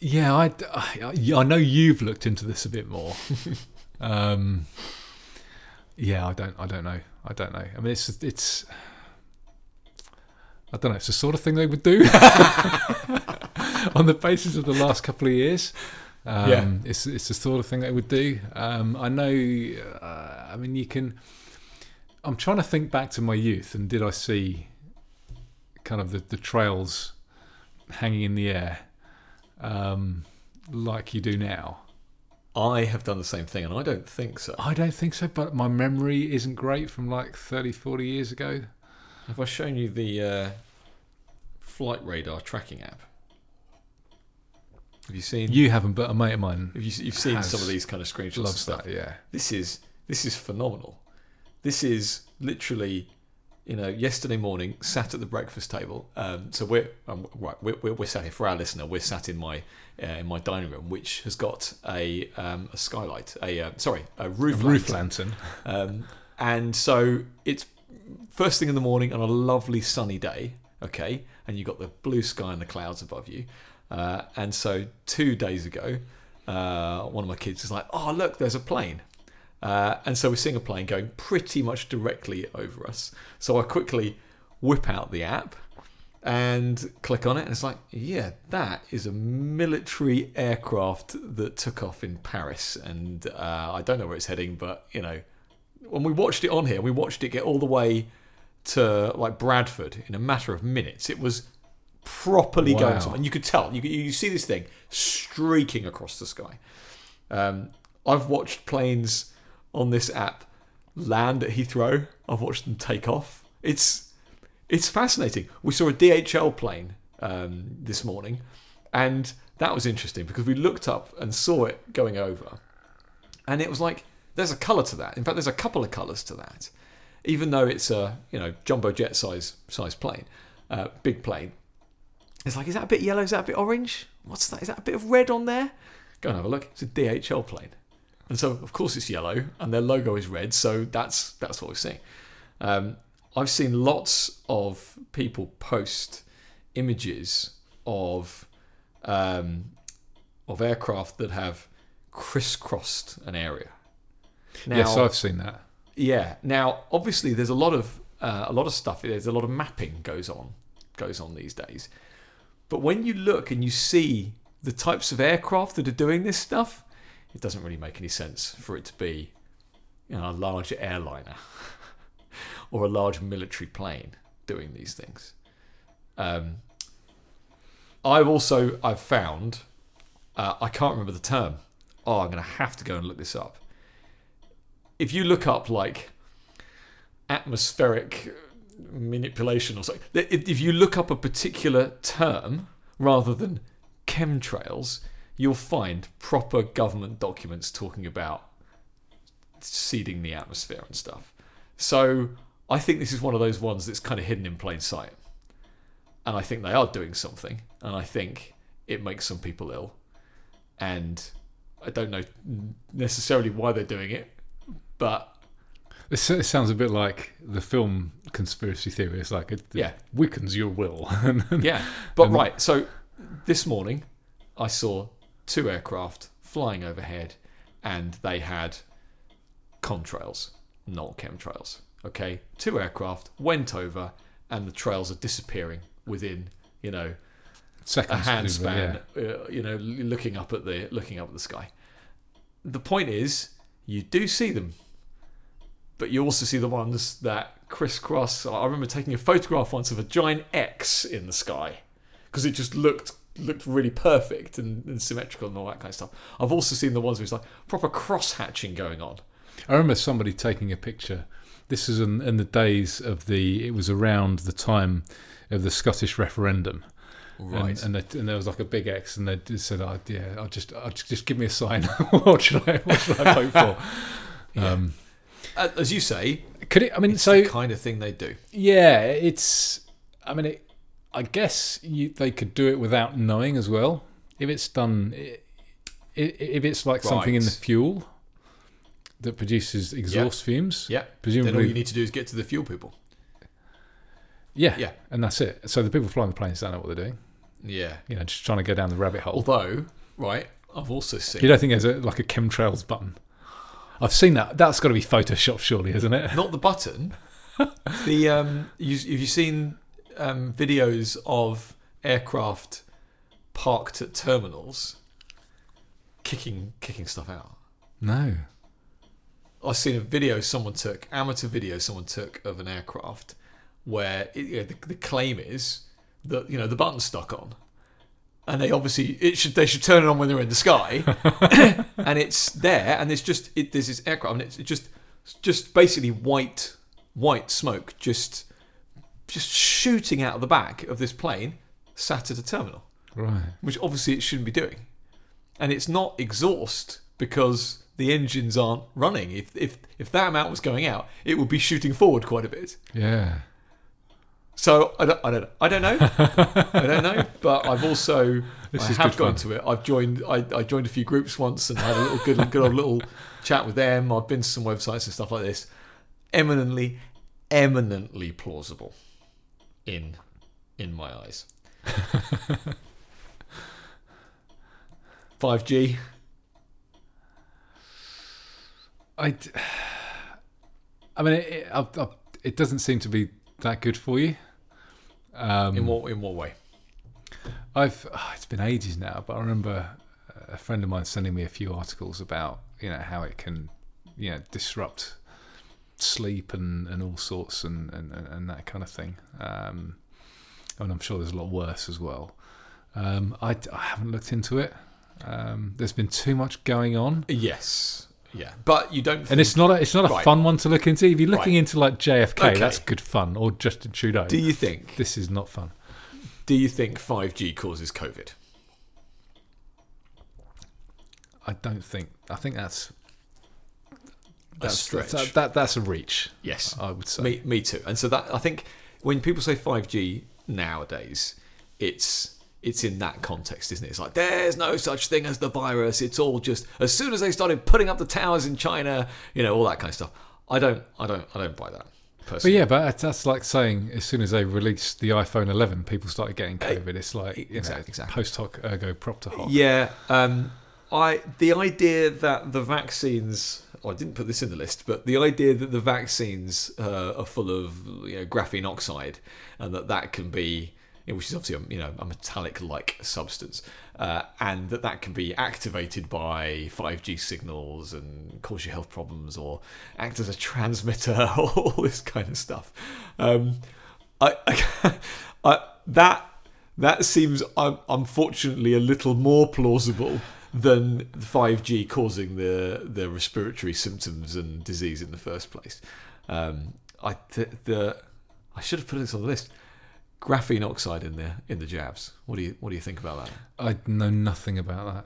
[SPEAKER 2] Yeah, I, I, I know you've looked into this a bit more. um, yeah, I don't, I don't know, I don't know. I mean, it's, it's, I don't know. It's the sort of thing they would do on the basis of the last couple of years. Um,
[SPEAKER 1] Yeah.
[SPEAKER 2] it's it's the sort of thing they would do. Um, I know. Uh, I mean, you can. I'm trying to think back to my youth, and did I see kind of the, the trails hanging in the air um, like you do now?
[SPEAKER 1] I have done the same thing, and I don't think so.
[SPEAKER 2] I don't think so, but my memory isn't great from like 30, 40 years ago.
[SPEAKER 1] Have I shown you the uh, flight radar tracking app? Have you seen?
[SPEAKER 2] You haven't, but a mate of mine
[SPEAKER 1] have you, you've seen some of these kind of screenshots and
[SPEAKER 2] loves
[SPEAKER 1] stuff.
[SPEAKER 2] that. Yeah.
[SPEAKER 1] This is this is phenomenal. This is literally, you know, yesterday morning sat at the breakfast table. Um, so we're um, right. We're, we're, we're sat here for our listener. We're sat in my uh, in my dining room, which has got a um, a skylight, a uh, sorry, a
[SPEAKER 2] A
[SPEAKER 1] roof
[SPEAKER 2] roof
[SPEAKER 1] lantern.
[SPEAKER 2] lantern.
[SPEAKER 1] Um, and so it's first thing in the morning on a lovely sunny day, okay, and you've got the blue sky and the clouds above you. Uh, and so two days ago, uh, one of my kids is like, "Oh, look, there's a plane." Uh, and so we're seeing a plane going pretty much directly over us. So I quickly whip out the app and click on it, and it's like, yeah, that is a military aircraft that took off in Paris, and uh, I don't know where it's heading, but you know, when we watched it on here, we watched it get all the way to like Bradford in a matter of minutes. It was properly
[SPEAKER 2] Wow.
[SPEAKER 1] going somewhere, and you could tell. You you see this thing streaking across the sky. Um, I've watched planes on this app land at Heathrow. I've watched them take off. It's it's fascinating. We saw a DHL plane um, this morning, and that was interesting because we looked up and saw it going over, and it was like there's a colour to that. In fact, there's a couple of colours to that, even though it's a you know jumbo jet size size plane, uh, big plane. It's like is that a bit yellow? Is that a bit orange? What's that? Is that a bit of red on there? Go and have a look. It's a DHL plane. And so, of course, it's yellow, and their logo is red. So that's that's what we're seeing. Um, I've seen lots of people post images of um, of aircraft that have crisscrossed an area. Now,
[SPEAKER 2] yes, I've seen that.
[SPEAKER 1] yeah. Now, obviously, there's a lot of uh, a lot of stuff. There's a lot of mapping goes on goes on these days. But when you look and you see the types of aircraft that are doing this stuff, it doesn't really make any sense for it to be, you know, a large airliner or a large military plane doing these things. Um, I've also I've found uh, I can't remember the term. Oh, I'm going to have to go and look this up. If you look up like atmospheric manipulation or something, if you look up a particular term rather than chemtrails, you'll find proper government documents talking about seeding the atmosphere and stuff. So I think this is one of those ones that's kind of hidden in plain sight. And I think they are doing something. And I think it makes some people ill. And I don't know necessarily why they're doing it, but
[SPEAKER 2] it sounds a bit like the film conspiracy theory. It's like it,
[SPEAKER 1] Yeah.
[SPEAKER 2] weakens your will.
[SPEAKER 1] yeah. But right, so this morning I saw two aircraft flying overhead and they had contrails. not chemtrails. Okay, two aircraft went over, and the trails are disappearing within you know a
[SPEAKER 2] Seconds.
[SPEAKER 1] hand
[SPEAKER 2] presumably,
[SPEAKER 1] span. Uh, you know, looking up at the looking up at the sky. The point is, you do see them, but you also see the ones that crisscross. I remember taking a photograph once of a giant X in the sky because it just looked looked really perfect and, and symmetrical and all that kind of stuff. I've also seen the ones where it's like proper cross hatching going on.
[SPEAKER 2] I remember somebody taking a picture. This is in, in the days of the. It was around the time of the Scottish referendum,
[SPEAKER 1] Right.
[SPEAKER 2] And, and, they, and there was like a big X, and they just said, oh, "Yeah, I'll just, I'll just, just give me a sign. what should I, what should I vote for?"
[SPEAKER 1] Yeah.
[SPEAKER 2] um,
[SPEAKER 1] As you say,
[SPEAKER 2] could it? I mean,
[SPEAKER 1] it's
[SPEAKER 2] so
[SPEAKER 1] the kind of thing they do.
[SPEAKER 2] yeah, it's. I mean, it, I guess you, they could do it without knowing as well. If it's done, if it's like something in the fuel that produces exhaust fumes,
[SPEAKER 1] Yeah. Then all
[SPEAKER 2] presumably,
[SPEAKER 1] you need to do is get to the fuel people.
[SPEAKER 2] yeah,
[SPEAKER 1] Yeah.
[SPEAKER 2] and that's it. So the people flying the planes don't know what they're doing.
[SPEAKER 1] Yeah.
[SPEAKER 2] You know, just trying to go down the rabbit hole.
[SPEAKER 1] Although, right, I've also seen
[SPEAKER 2] You don't think there's a, like a chemtrails button? I've seen that. That's got to be Photoshop, surely, isn't it?
[SPEAKER 1] not the button. the um, you, have you seen um, videos of aircraft parked at terminals kicking kicking stuff out?
[SPEAKER 2] No.
[SPEAKER 1] I've seen a video someone took, amateur video someone took of an aircraft where it, you know, the, the claim is that you know the button's stuck on, and they obviously it should they should turn it on when they're in the sky, and it's there, and it's just it, there's this aircraft, and it's just just basically white white smoke just just shooting out of the back of this plane sat at a terminal
[SPEAKER 2] Right.
[SPEAKER 1] which obviously it shouldn't be doing. And it's not exhaust because the engines aren't running. If if if that amount was going out, it would be shooting forward quite a bit.
[SPEAKER 2] Yeah.
[SPEAKER 1] So I don't, I don't know. I don't know. I don't know. But I've also
[SPEAKER 2] This
[SPEAKER 1] I have gone
[SPEAKER 2] fun.
[SPEAKER 1] to it. I've joined. I, I joined a few groups once and had a little good good old little chat with them. I've been to some websites and stuff like this. Eminently, eminently plausible. In in my eyes. 5G.
[SPEAKER 2] I, I mean, it, it, it doesn't seem to be that good for you. Um,
[SPEAKER 1] In what in what way?
[SPEAKER 2] I've oh, it's been ages now, but I remember a friend of mine sending me a few articles about you know how it can you know disrupt sleep and, and all sorts and, and, and that kind of thing. Um, and I'm sure there's a lot worse as well. Um, I, I haven't looked into it. Um, there's been too much going on,
[SPEAKER 1] Yes. Yeah. But you don't think,
[SPEAKER 2] and it's not a, it's not a
[SPEAKER 1] Right.
[SPEAKER 2] fun one to look into. If you're looking
[SPEAKER 1] Right.
[SPEAKER 2] into like JFK,
[SPEAKER 1] Okay.
[SPEAKER 2] that's good fun, or Justin Trudeau.
[SPEAKER 1] do you think
[SPEAKER 2] this is not fun.
[SPEAKER 1] do you think 5G causes COVID?
[SPEAKER 2] I don't think. I think that's
[SPEAKER 1] A
[SPEAKER 2] that's
[SPEAKER 1] stretch.
[SPEAKER 2] That, that that's a reach.
[SPEAKER 1] Yes.
[SPEAKER 2] I would say.
[SPEAKER 1] Me, me too. And so that I think when people say 5G nowadays, it's it's in that context, isn't it? It's like there's no such thing as the virus. It's all just as soon as they started putting up the towers in China, you know, all that kind of stuff. I don't, I don't, I don't buy that. Personally.
[SPEAKER 2] But yeah, but that's like saying as soon as they released the iPhone 11, people started getting COVID. It's like you know,
[SPEAKER 1] exactly, exactly.
[SPEAKER 2] post hoc ergo propter hoc.
[SPEAKER 1] Yeah, um, I the idea that the vaccines. Well, I didn't put this in the list, but the idea that the vaccines uh, are full of you know, graphene oxide and that that can be, which is obviously a, you know a metallic-like substance, uh, and that that can be activated by 5G signals and cause you health problems or act as a transmitter, all this kind of stuff. Um, I, I, I that that seems um, unfortunately a little more plausible than 5G causing the the respiratory symptoms and disease in the first place. Um, I th- the I should have put this on the list. Graphene oxide in the in the jabs. What do you what do you think about that?
[SPEAKER 2] I know nothing about that.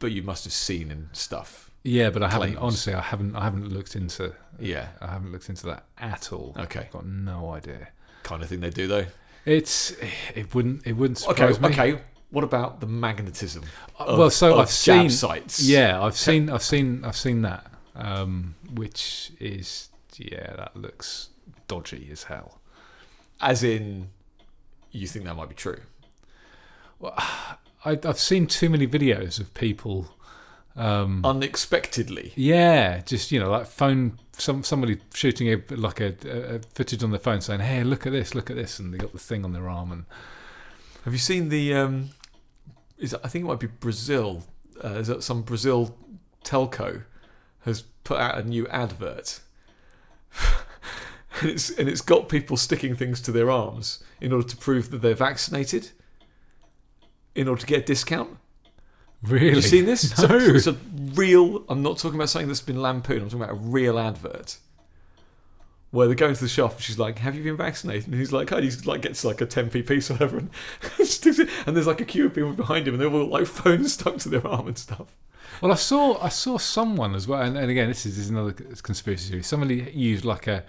[SPEAKER 1] But you must have seen and stuff.
[SPEAKER 2] Yeah, but I haven't. Honestly, I haven't. I haven't looked into.
[SPEAKER 1] Yeah,
[SPEAKER 2] I haven't looked into that at all.
[SPEAKER 1] Okay.
[SPEAKER 2] I've got no idea.
[SPEAKER 1] kind of thing they do though.
[SPEAKER 2] It's. It wouldn't. It wouldn't
[SPEAKER 1] Okay,
[SPEAKER 2] surprise me.
[SPEAKER 1] okay. What about the magnetism? Of,
[SPEAKER 2] well, so I've
[SPEAKER 1] jab
[SPEAKER 2] seen.
[SPEAKER 1] sites.
[SPEAKER 2] Yeah, I've seen. I've seen. I've seen that. Um, which is. Yeah, that looks dodgy as hell.
[SPEAKER 1] As in, you think that might be true.
[SPEAKER 2] I, I've seen too many videos of people Um,
[SPEAKER 1] unexpectedly.
[SPEAKER 2] yeah, just you know, like phone some somebody shooting a like a, a, a footage on their phone saying, "Hey, look at this, look at this," and they got the thing on their arm, and
[SPEAKER 1] Have you seen the? Um, is I think it might be Brazil. Uh, is that some Brazil telco has put out a new advert, and it's and it's got people sticking things to their arms in order to prove that they're vaccinated, in order to get a discount.
[SPEAKER 2] really,
[SPEAKER 1] Have you seen this? It's a-
[SPEAKER 2] No.
[SPEAKER 1] It's a, real. I'm not talking about something that's been lampooned. I'm talking about a real advert. Where they go into the shop and she's like, "Have you been vaccinated?" And he's like, "Oh," he's like gets like a 10p piece or whatever, and, and there's like a queue of people behind him, and they've all like phones stuck to their arm and stuff.
[SPEAKER 2] Well, I saw I saw someone as well, and, and again, this is, this is another conspiracy theory. Somebody used like a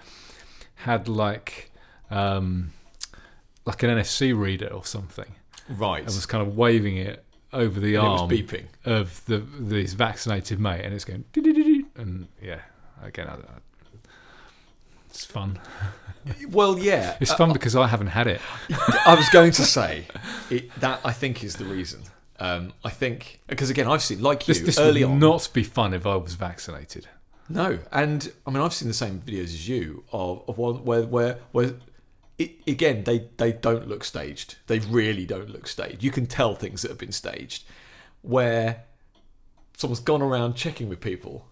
[SPEAKER 2] had like um, like an NFC reader or something,
[SPEAKER 1] Right.
[SPEAKER 2] and was kind of waving it over the
[SPEAKER 1] and
[SPEAKER 2] arm
[SPEAKER 1] beeping.
[SPEAKER 2] of the this vaccinated mate, and it's going and yeah, again, I, I, it's fun.
[SPEAKER 1] Well, yeah.
[SPEAKER 2] It's
[SPEAKER 1] uh,
[SPEAKER 2] fun because I haven't had it.
[SPEAKER 1] I was going to say it, that. I think is the reason. Um, I think because again, I've seen like you
[SPEAKER 2] This this
[SPEAKER 1] early
[SPEAKER 2] would
[SPEAKER 1] on.
[SPEAKER 2] not be fun if I was vaccinated.
[SPEAKER 1] No, and I mean I've seen the same videos as you of, of one where where where it, again they they don't look staged. They really don't look staged. You can tell things that have been staged. Where someone's gone around checking with people.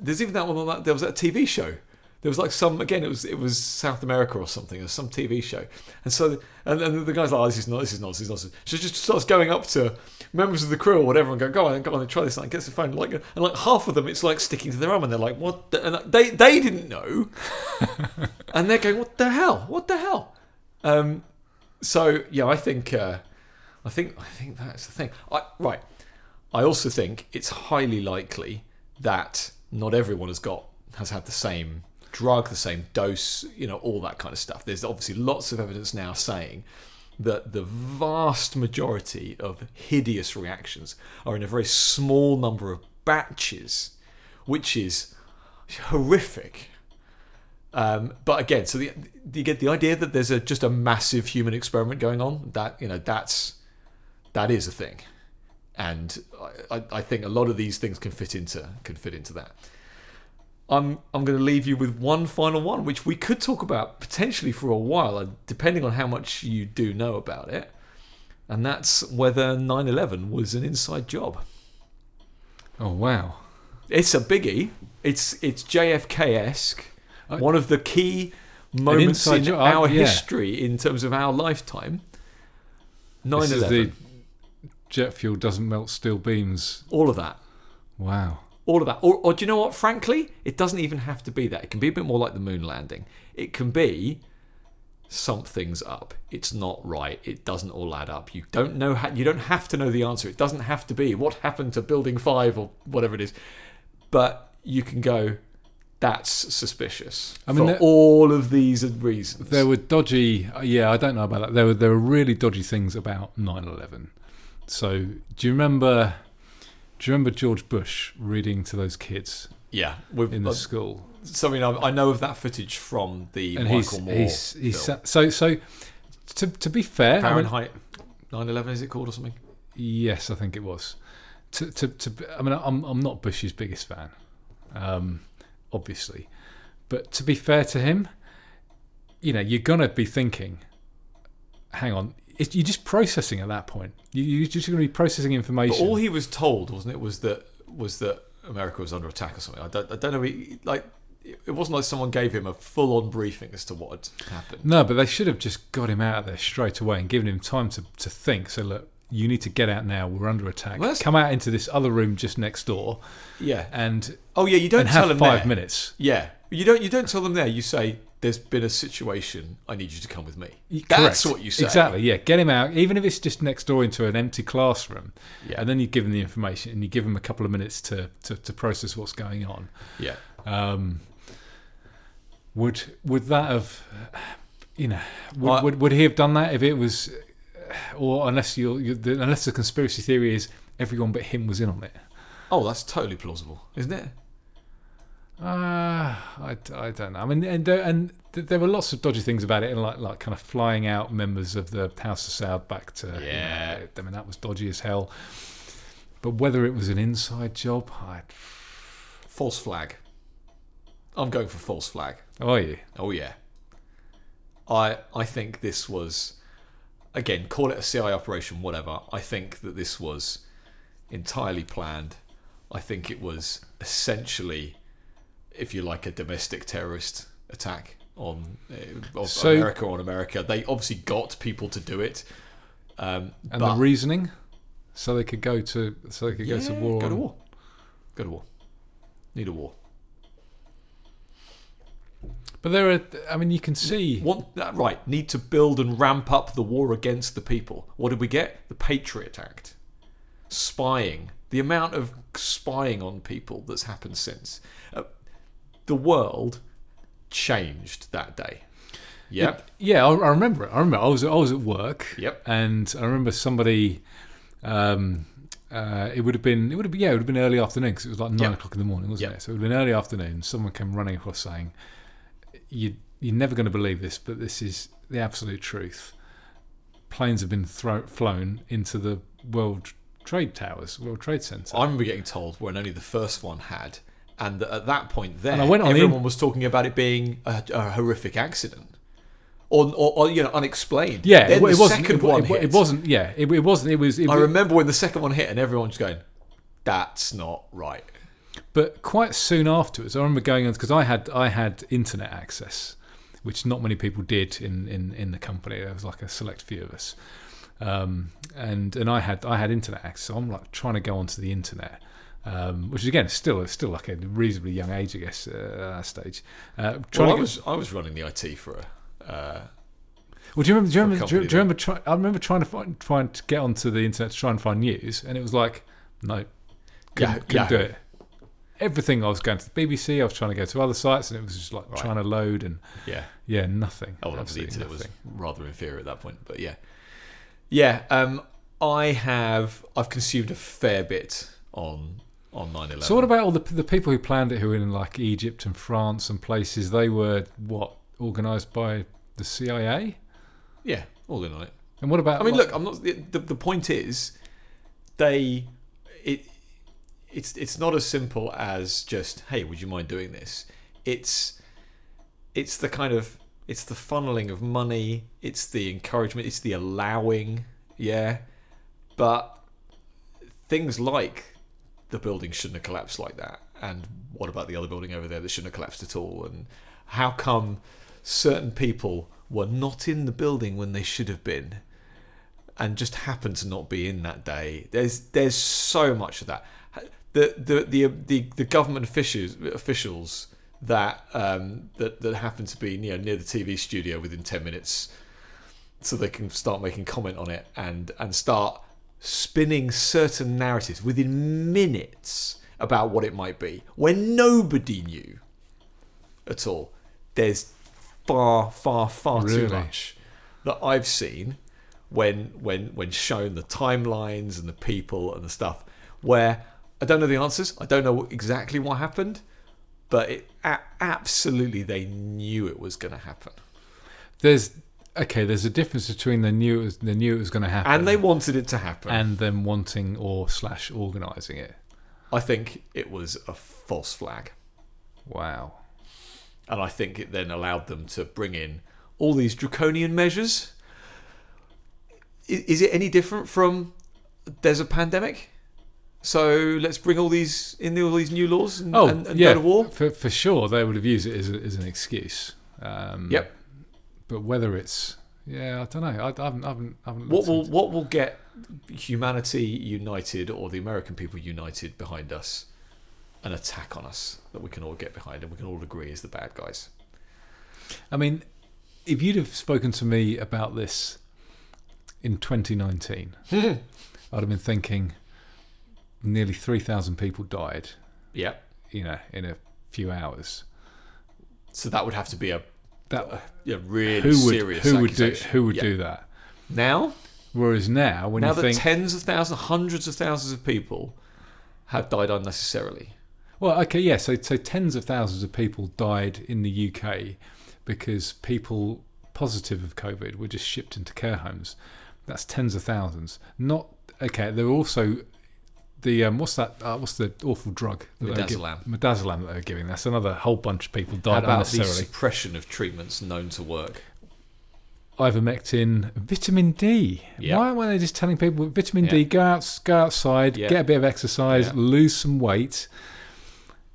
[SPEAKER 1] There's even that one on that there was that TV show. There was like some again it was it was South America or something or some TV show, and so and, and the guy's like oh, this is not this is nonsense, is nonsense. She just starts going up to members of the crew or whatever and go go on go on and try this. And gets the phone like and like half of them it's like sticking to their arm and they're like what the, and they they didn't know, and they're going what the hell? What the hell, um, so yeah I think uh, I think I think that's the thing. I right. I also think it's highly likely that not everyone has got has had the same drug, the same dose, you know, all that kind of stuff. There's obviously lots of evidence now saying that the vast majority of hideous reactions are in a very small number of batches, which is horrific. Um, but again, so the, you get the idea that there's a just a massive human experiment going on. That you know, that's that is a thing and I, I- I think a lot of these things can fit into can fit into that. I'm I'm going to leave you with one final one, which we could talk about potentially for a while, uh, depending on how much you do know about it, and that's whether 9/11 was an inside job.
[SPEAKER 2] Oh wow!
[SPEAKER 1] It's a biggie. It's it's JFK esque. One of the key moments in
[SPEAKER 2] job,
[SPEAKER 1] our
[SPEAKER 2] yeah.
[SPEAKER 1] history in terms of our lifetime. 9/11.
[SPEAKER 2] This is the jet fuel doesn't melt steel beams.
[SPEAKER 1] all of that.
[SPEAKER 2] Wow.
[SPEAKER 1] All of that. Or, or do you know what? Frankly, it doesn't even have to be that. It can be a bit more like the moon landing. It can be something's up. It's not right. It doesn't all add up. You don't know. Ha- you don't have to know the answer. It doesn't have to be what happened to Building Five or whatever it is. But you can go. That's suspicious.
[SPEAKER 2] I mean,
[SPEAKER 1] for
[SPEAKER 2] there-
[SPEAKER 1] all of these reasons.
[SPEAKER 2] There were dodgy. uh, Yeah, I don't know about that. There were there were really dodgy things about 9/11. So do you remember? Do you remember George Bush reading to those kids
[SPEAKER 1] yeah, with,
[SPEAKER 2] in the
[SPEAKER 1] uh,
[SPEAKER 2] school?
[SPEAKER 1] something I, I know of that footage from the
[SPEAKER 2] And
[SPEAKER 1] Michael
[SPEAKER 2] he's
[SPEAKER 1] Moore
[SPEAKER 2] he's he's sa- so so. To to be fair, I mean,
[SPEAKER 1] Fahrenheit 9/11 is it called or something?
[SPEAKER 2] Yes, I think it was. To, to, to, I mean, I'm, I'm not Bush's biggest fan, um, obviously. But to be fair to him, you know, you're going to be thinking, hang on, it's, you're just processing at that point. You, you're just going to be processing information.
[SPEAKER 1] But all he was told, wasn't it, was that was that America was under attack or something. I don't, I don't know. He, like, it wasn't like someone gave him a full-on briefing as to what had happened.
[SPEAKER 2] no, but they should have just got him out of there straight away and given him time to, to think. So, look, you need to get out now. We're under attack.
[SPEAKER 1] Well,
[SPEAKER 2] Come out into this other room just next door
[SPEAKER 1] Yeah.
[SPEAKER 2] and,
[SPEAKER 1] Oh, yeah. You don't tell
[SPEAKER 2] have
[SPEAKER 1] him
[SPEAKER 2] five
[SPEAKER 1] there.
[SPEAKER 2] minutes.
[SPEAKER 1] Yeah. You don't. You don't tell them there. You say, "There's been a situation. I need you to come with me." That's
[SPEAKER 2] correct.
[SPEAKER 1] what you say.
[SPEAKER 2] Exactly. Yeah, get him out, even if it's just next door into an empty classroom,
[SPEAKER 1] Yeah.
[SPEAKER 2] and then you give him the information and you give him a couple of minutes to to, to process what's going on.
[SPEAKER 1] Yeah.
[SPEAKER 2] Um, would would that have, you know, would,
[SPEAKER 1] I-
[SPEAKER 2] would would he have done that if it was, or unless you you the, unless the conspiracy theory is everyone but him was in on it?
[SPEAKER 1] Oh, that's totally plausible, isn't it?
[SPEAKER 2] Uh, I, I don't know. I mean, and there, and there were lots of dodgy things about it, and like like kind of flying out members of the House of Saud back to. you know,
[SPEAKER 1] Yeah.
[SPEAKER 2] I mean, that was dodgy as hell. But whether it was an inside job, I,
[SPEAKER 1] False flag. I'm going for false flag.
[SPEAKER 2] oh yeah,
[SPEAKER 1] Oh yeah. I I think this was again, call it a CI operation, whatever. I think that this was entirely planned. I think it was essentially, if you like, a domestic terrorist attack on uh, of
[SPEAKER 2] So-
[SPEAKER 1] America on America. They obviously got people to do it. Um,
[SPEAKER 2] and
[SPEAKER 1] but
[SPEAKER 2] the reasoning, so they could go to so they could go to war.
[SPEAKER 1] Go to war. Go to war. Need a war.
[SPEAKER 2] But there are, I mean, you can see.
[SPEAKER 1] Want that right? Need to build and ramp up the war against the people. What did we get? The Patriot Act. Spying. The amount of spying on people that's happened since. Uh, the world changed that day. Yep.
[SPEAKER 2] Yeah, I, I remember it. I remember I was I was at work.
[SPEAKER 1] Yep.
[SPEAKER 2] And I remember somebody. Um, uh, it would have been it would have been yeah it would have been early afternoon because it was like nine
[SPEAKER 1] Yep.
[SPEAKER 2] o'clock in the morning wasn't
[SPEAKER 1] Yep.
[SPEAKER 2] it? So it would have been early afternoon. Someone came running across saying, "You you're never going to believe this, but this is the absolute truth. Planes have been thro- flown into the World Trade Towers, World Trade Center."
[SPEAKER 1] I remember getting told when only the first one had, and that at that point then
[SPEAKER 2] And I went on the
[SPEAKER 1] everyone
[SPEAKER 2] in-
[SPEAKER 1] was talking about it being a, a horrific accident, or, or, or you know unexplained.
[SPEAKER 2] yeah,
[SPEAKER 1] Then
[SPEAKER 2] it, it
[SPEAKER 1] the
[SPEAKER 2] wasn't.
[SPEAKER 1] second
[SPEAKER 2] It,
[SPEAKER 1] one
[SPEAKER 2] it, it wasn't. Yeah, it, it wasn't. It was. It,
[SPEAKER 1] I remember when the second one hit, and everyone's going, "That's not right."
[SPEAKER 2] But quite soon afterwards, I remember going on because I had I had internet access, which not many people did in, in, in the company. There was like a select few of us, um, and and I had I had internet access. So I'm like trying to go onto the internet, um, which is again still still like a reasonably young age, I guess, uh, at that stage. Uh,
[SPEAKER 1] Well, I
[SPEAKER 2] to
[SPEAKER 1] was I was running the IT for a. Uh,
[SPEAKER 2] well, do you remember? Do you remember? Do you, do you remember? Try, I remember trying to find trying to get onto the internet to try and find news, and it was like, no, couldn't,
[SPEAKER 1] Yeah,
[SPEAKER 2] couldn't
[SPEAKER 1] yeah.
[SPEAKER 2] do it. Everything I was going to the BBC, I was trying to go to other sites, and it was just like
[SPEAKER 1] Right.
[SPEAKER 2] trying to load and
[SPEAKER 1] yeah.
[SPEAKER 2] yeah, nothing.
[SPEAKER 1] Oh, well, obviously, the
[SPEAKER 2] Absolutely
[SPEAKER 1] internet
[SPEAKER 2] nothing.
[SPEAKER 1] was rather inferior at that point, but yeah, yeah. Um, I have I've consumed a fair bit on on 9/11.
[SPEAKER 2] So what about all the the people who planned it, who were in like Egypt and France and places? They were what organised by the CIA.
[SPEAKER 1] yeah, all in on it.
[SPEAKER 2] And what about?
[SPEAKER 1] I mean,
[SPEAKER 2] like-
[SPEAKER 1] look, I'm not. The, the, the point is, they it it's it's not as simple as just hey, would you mind doing this? It's it's the kind of it's the funneling of money. It's the encouragement. It's the allowing. Yeah, but things like the building shouldn't have collapsed like that. And what about the other building over there that shouldn't have collapsed at all? And how come certain people were not in the building when they should have been? and just happened to not be in that day. There's there's so much of that. The the the the, the government officials officials that um, that that happen to be know near the TV studio within ten minutes, so they can start making comment on it and and start spinning certain narratives within minutes about what it might be when nobody knew at all. There's far far far too much that I've seen when when when shown the timelines and the people and the stuff where I don't know the answers. I don't know exactly what happened, but it a- absolutely they knew it was going to happen,
[SPEAKER 2] there's okay. There's a difference between they knew it was they knew it was going to happen,
[SPEAKER 1] and they wanted it to happen.
[SPEAKER 2] and them wanting or slash organising it.
[SPEAKER 1] I think it was a false flag,
[SPEAKER 2] Wow.
[SPEAKER 1] and I think it then allowed them to bring in all these draconian measures. I- Is it any different from there's a pandemic? So let's bring all these in all these new laws and,
[SPEAKER 2] Oh,
[SPEAKER 1] and, and
[SPEAKER 2] yeah,
[SPEAKER 1] go to war.
[SPEAKER 2] For, for sure, they would have used it as, a, as an excuse. Um,
[SPEAKER 1] Yep.
[SPEAKER 2] But whether it's, yeah, I don't know. I, I haven't, I haven't, I haven't
[SPEAKER 1] What will what will get humanity united or the American people united behind us? An attack on us that we can all get behind and we can all agree is the bad guys.
[SPEAKER 2] I mean, if you'd have spoken to me about this in 2019, I'd have been thinking nearly 3,000 people died,
[SPEAKER 1] Yeah.
[SPEAKER 2] you know, in a few hours.
[SPEAKER 1] So that would have to be a,
[SPEAKER 2] That
[SPEAKER 1] yeah, really
[SPEAKER 2] who would
[SPEAKER 1] serious
[SPEAKER 2] who would do who would
[SPEAKER 1] Yeah.
[SPEAKER 2] do that?
[SPEAKER 1] now?
[SPEAKER 2] Whereas now, when
[SPEAKER 1] now
[SPEAKER 2] you
[SPEAKER 1] that
[SPEAKER 2] think,
[SPEAKER 1] tens of thousands, hundreds of thousands of people have died unnecessarily.
[SPEAKER 2] Well, okay, yeah. So, so tens of thousands of people died in the UK because people positive of COVID were just shipped into care homes. That's tens of thousands. Not okay. There are also the um, what's that? Uh, what's the awful drug? that give-
[SPEAKER 1] Midazolam.
[SPEAKER 2] Midazolam that they're giving. That's another whole bunch of people
[SPEAKER 1] How
[SPEAKER 2] died
[SPEAKER 1] about the suppression of treatments known to work?
[SPEAKER 2] Ivermectin, vitamin D.
[SPEAKER 1] Yeah.
[SPEAKER 2] Why weren't they just telling people vitamin
[SPEAKER 1] Yeah.
[SPEAKER 2] D? Go out, go outside,
[SPEAKER 1] Yeah.
[SPEAKER 2] get a bit of exercise,
[SPEAKER 1] Yeah.
[SPEAKER 2] lose some weight.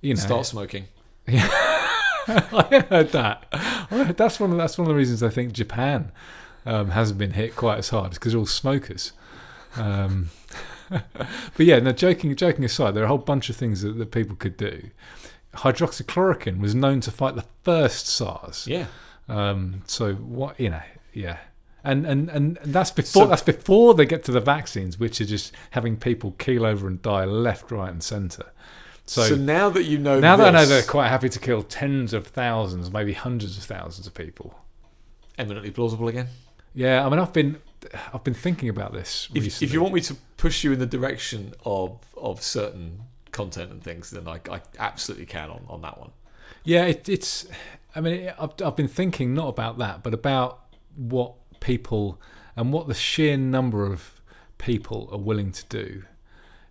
[SPEAKER 2] You know,
[SPEAKER 1] Start smoking.
[SPEAKER 2] I heard that. That's one. Of, that's one of the reasons I think Japan um, hasn't been hit quite as hard. because they're all smokers. Um, but yeah, no. Joking, joking aside, there are a whole bunch of things that, that people could do. Hydroxychloroquine was known to fight the first SARS.
[SPEAKER 1] Yeah.
[SPEAKER 2] Um, so what you know, yeah, and and and that's before
[SPEAKER 1] So-
[SPEAKER 2] that's before they get to the vaccines, which are just having people keel over and die left, right, and centre. So,
[SPEAKER 1] So, now that you know
[SPEAKER 2] now that I know they're quite happy to kill tens of thousands, maybe hundreds of thousands of people.
[SPEAKER 1] eminently plausible again.
[SPEAKER 2] Yeah, I mean, I've been I've been thinking about this
[SPEAKER 1] If,
[SPEAKER 2] recently.
[SPEAKER 1] if you want me to push you in the direction of of certain content and things, then I, I absolutely can on, on that one.
[SPEAKER 2] Yeah, it, it's. I mean, I've I've been thinking not about that, but about what people and what the sheer number of people are willing to do,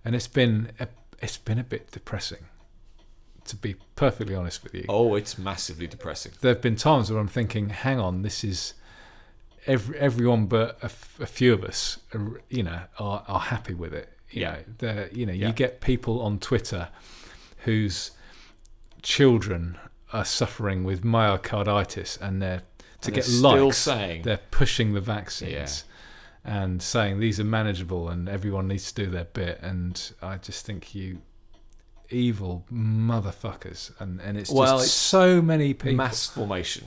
[SPEAKER 2] and it's been a, it's been a bit depressing, to be perfectly honest with you.
[SPEAKER 1] Oh, it's massively depressing.
[SPEAKER 2] There have been times where I'm thinking, hang on, this is every everyone but a, f- a few of us, are, you know, are are happy with it. You
[SPEAKER 1] Yeah.
[SPEAKER 2] know, you know,
[SPEAKER 1] Yeah.
[SPEAKER 2] you get people on Twitter whose children are suffering with myocarditis, and they're to
[SPEAKER 1] And
[SPEAKER 2] get
[SPEAKER 1] they're
[SPEAKER 2] likes,
[SPEAKER 1] saying
[SPEAKER 2] they're pushing the vaccines. And saying these are manageable and everyone needs to do their bit, and I just think you evil motherfuckers, and and it's
[SPEAKER 1] Well,
[SPEAKER 2] just
[SPEAKER 1] it's
[SPEAKER 2] so many people.
[SPEAKER 1] mass formation.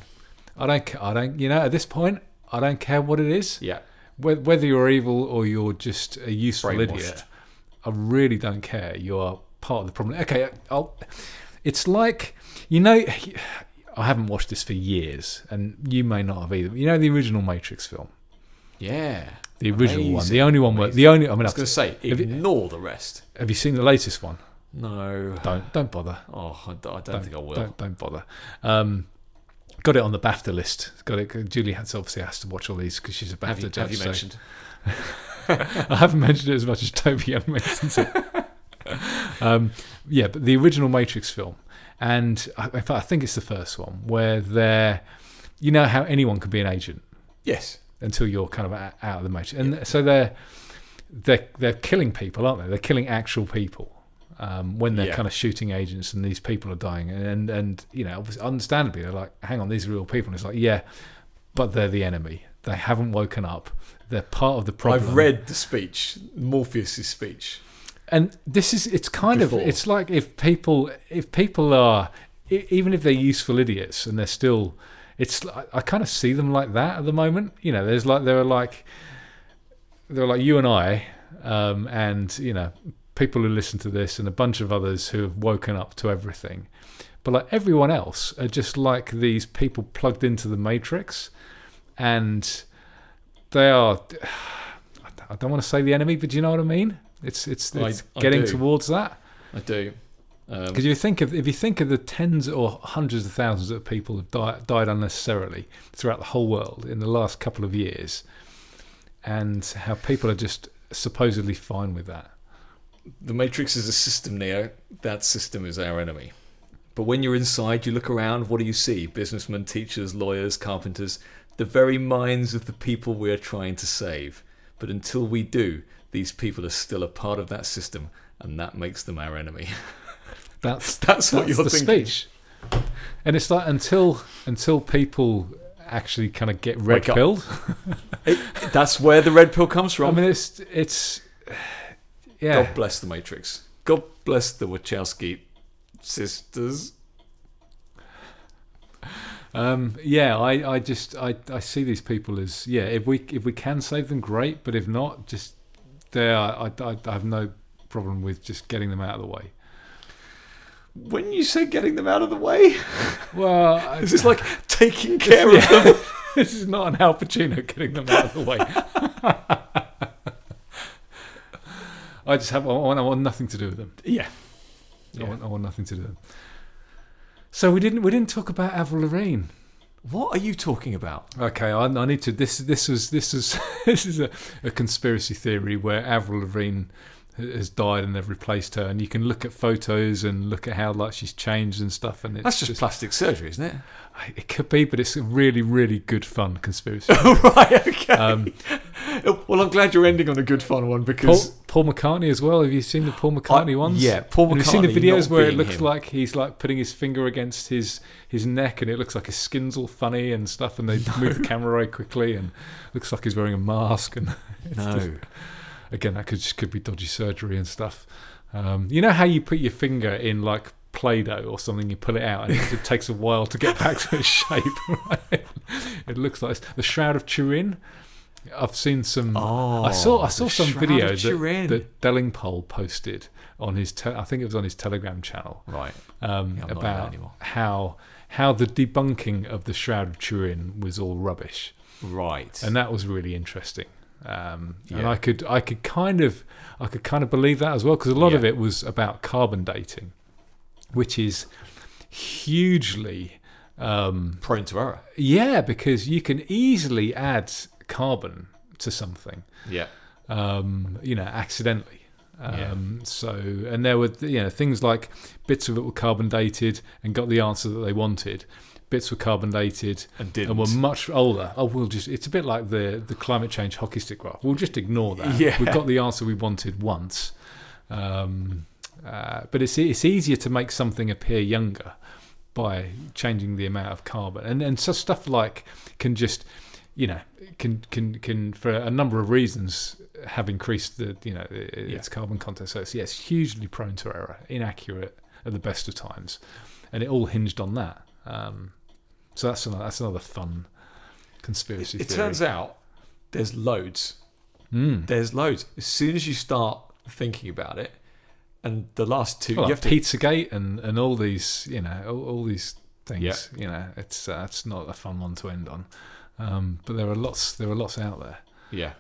[SPEAKER 2] I don't. I don't. You know, at this point, I don't care what it is.
[SPEAKER 1] Yeah,
[SPEAKER 2] Whether you're evil or you're just a useful idiot, I really don't care. You are part of the problem. Okay, I'll, it's like you know. I haven't watched this for years, and you may not have either. You know the original Matrix film,
[SPEAKER 1] yeah.
[SPEAKER 2] the original one, the only one where the only. I mean,
[SPEAKER 1] I was going to say,
[SPEAKER 2] Have you-
[SPEAKER 1] ignore the rest.
[SPEAKER 2] have you seen the latest one?
[SPEAKER 1] No.
[SPEAKER 2] Don't don't bother.
[SPEAKER 1] Oh, I don't, I don't
[SPEAKER 2] Don't-
[SPEAKER 1] think I will.
[SPEAKER 2] Don't don't bother. Um, got it on the BAFTA list. Got it. Julie has obviously has to watch all these because she's a BAFTA
[SPEAKER 1] have you,
[SPEAKER 2] judge.
[SPEAKER 1] have you
[SPEAKER 2] so-
[SPEAKER 1] mentioned?
[SPEAKER 2] I haven't mentioned it as much as Toby Young mentions it. um, yeah, but the original Matrix film, and I, in fact, I think it's the first one where they're, you know, how anyone can be an agent
[SPEAKER 1] Yes.
[SPEAKER 2] until you're kind of out out of the Matrix, and so they're they're they're killing people, aren't they? They're killing actual people. Um, when they're
[SPEAKER 1] Yeah.
[SPEAKER 2] kind of shooting agents and these people are dying, and and you know, obviously, understandably, they're like, "Hang on, these are real people." And it's like, yeah, but they're the enemy. They haven't woken up. They're part of the problem.
[SPEAKER 1] I've read the speech, Morpheus's speech.
[SPEAKER 2] and this is it's kind
[SPEAKER 1] Before.
[SPEAKER 2] of it's like if people if people are even if they're useful idiots and they're still it's I, I kind of see them like that at the moment you know there's like there are like they're like you and I um, and you know people who listen to this and a bunch of others who have woken up to everything but like everyone else are just like these people plugged into the matrix and they are I don't want to say the enemy but do you know what I mean it's it's, it's
[SPEAKER 1] I
[SPEAKER 2] getting
[SPEAKER 1] do.
[SPEAKER 2] towards that
[SPEAKER 1] I do. Um,
[SPEAKER 2] because you think of if you think of the tens or hundreds of thousands of people who've died, died unnecessarily throughout the whole world in the last couple of years, and how people are just supposedly fine with that.
[SPEAKER 1] The Matrix is a system, Neo. That system is our enemy. But when you're inside, you look around, what do you see? Businessmen, teachers, lawyers, carpenters, the very minds of the people we're trying to save. But until we do, these people are still a part of that system, and that makes them our enemy.
[SPEAKER 2] That's
[SPEAKER 1] That's what
[SPEAKER 2] that's
[SPEAKER 1] you're
[SPEAKER 2] the
[SPEAKER 1] thinking.
[SPEAKER 2] speech. And it's like until until people actually kind of get red pilled.
[SPEAKER 1] That's where the red pill comes from.
[SPEAKER 2] I mean, it's it's yeah.
[SPEAKER 1] God bless the Matrix. God bless the Wachowski sisters.
[SPEAKER 2] Um, yeah, I, I just I, I see these people as yeah. If we if we can save them, great. But if not, just they are. I, I, I have no problem with just getting them out of the way.
[SPEAKER 1] When you say getting them out of the way,
[SPEAKER 2] Well, I,
[SPEAKER 1] is this like taking care of them?
[SPEAKER 2] this is not an Al Pacino getting them out of the way. I just have I want, I want nothing to do with them.
[SPEAKER 1] Yeah.
[SPEAKER 2] I, want, I want nothing to do with them. So we didn't we didn't talk about Avril Lavigne.
[SPEAKER 1] What are you talking about?
[SPEAKER 2] Okay, I, I need to. This this was this is this is a, a conspiracy theory where Avril Lavigne has died and they've replaced her, and you can look at photos and look at how like she's changed and stuff. And it's
[SPEAKER 1] That's just, plastic surgery, isn't it?
[SPEAKER 2] it could be, but it's a really really good fun conspiracy.
[SPEAKER 1] right. Okay.
[SPEAKER 2] Um,
[SPEAKER 1] well, I'm glad you're ending on a good fun one because
[SPEAKER 2] Paul McCartney as well. Have you seen the Paul McCartney
[SPEAKER 1] Uh,
[SPEAKER 2] ones?
[SPEAKER 1] Yeah, Paul
[SPEAKER 2] Have you seen the videos where it looks
[SPEAKER 1] him.
[SPEAKER 2] like he's like putting his finger against his his neck and it looks like his skin's all funny and stuff and they move the camera very quickly and looks like he's wearing a mask and it's
[SPEAKER 1] no.
[SPEAKER 2] just- again that could just could be dodgy surgery and stuff. Um, you know how you put your finger in like Play-Doh or something, you pull it out and it, it takes a while to get back to its shape. Right? It looks like the Shroud of Turin. I've seen some.
[SPEAKER 1] Oh,
[SPEAKER 2] I saw I saw some
[SPEAKER 1] Shroud
[SPEAKER 2] video that, that Delingpole posted on his. Te- I think it was on his Telegram channel
[SPEAKER 1] Right.
[SPEAKER 2] Um,
[SPEAKER 1] yeah,
[SPEAKER 2] about how how the debunking of the Shroud of Turin was all rubbish,
[SPEAKER 1] Right.
[SPEAKER 2] and that was really interesting. Um, And I could I could kind of I could kind of believe that as well because a lot of it was about carbon dating, which is hugely um,
[SPEAKER 1] prone to error.
[SPEAKER 2] yeah because you can easily add carbon to something
[SPEAKER 1] Yeah.
[SPEAKER 2] um, you know, accidentally.
[SPEAKER 1] Yeah.
[SPEAKER 2] Um, So, and there were, you know, things like bits of it were carbon dated and got the answer that they wanted. Bits were carbon dated
[SPEAKER 1] And didn't.
[SPEAKER 2] and were much older. Oh, we'll just, it's a bit like the, the climate change hockey stick graph. We'll just ignore that.
[SPEAKER 1] Yeah.
[SPEAKER 2] We've got the answer we wanted once. Um, uh, but it's, it's easier to make something appear younger by changing the amount of carbon. And, and so stuff like can just, you know, can can can for a number of reasons have increased the you know its carbon content. So it's yes, hugely prone to error, inaccurate at the best of times, and it all hinged on that. Um, so that's another, that's another fun conspiracy.
[SPEAKER 1] it
[SPEAKER 2] theory.
[SPEAKER 1] turns out there's loads.
[SPEAKER 2] Mm.
[SPEAKER 1] There's loads. As soon as you start thinking about it, and the last two,
[SPEAKER 2] Well,
[SPEAKER 1] you
[SPEAKER 2] like
[SPEAKER 1] have to.
[SPEAKER 2] Pizzagate and and all these you know all, all these things. You know, it's uh, it's not a fun one to end on. Um, but there are lots there are lots out there.
[SPEAKER 1] Yeah.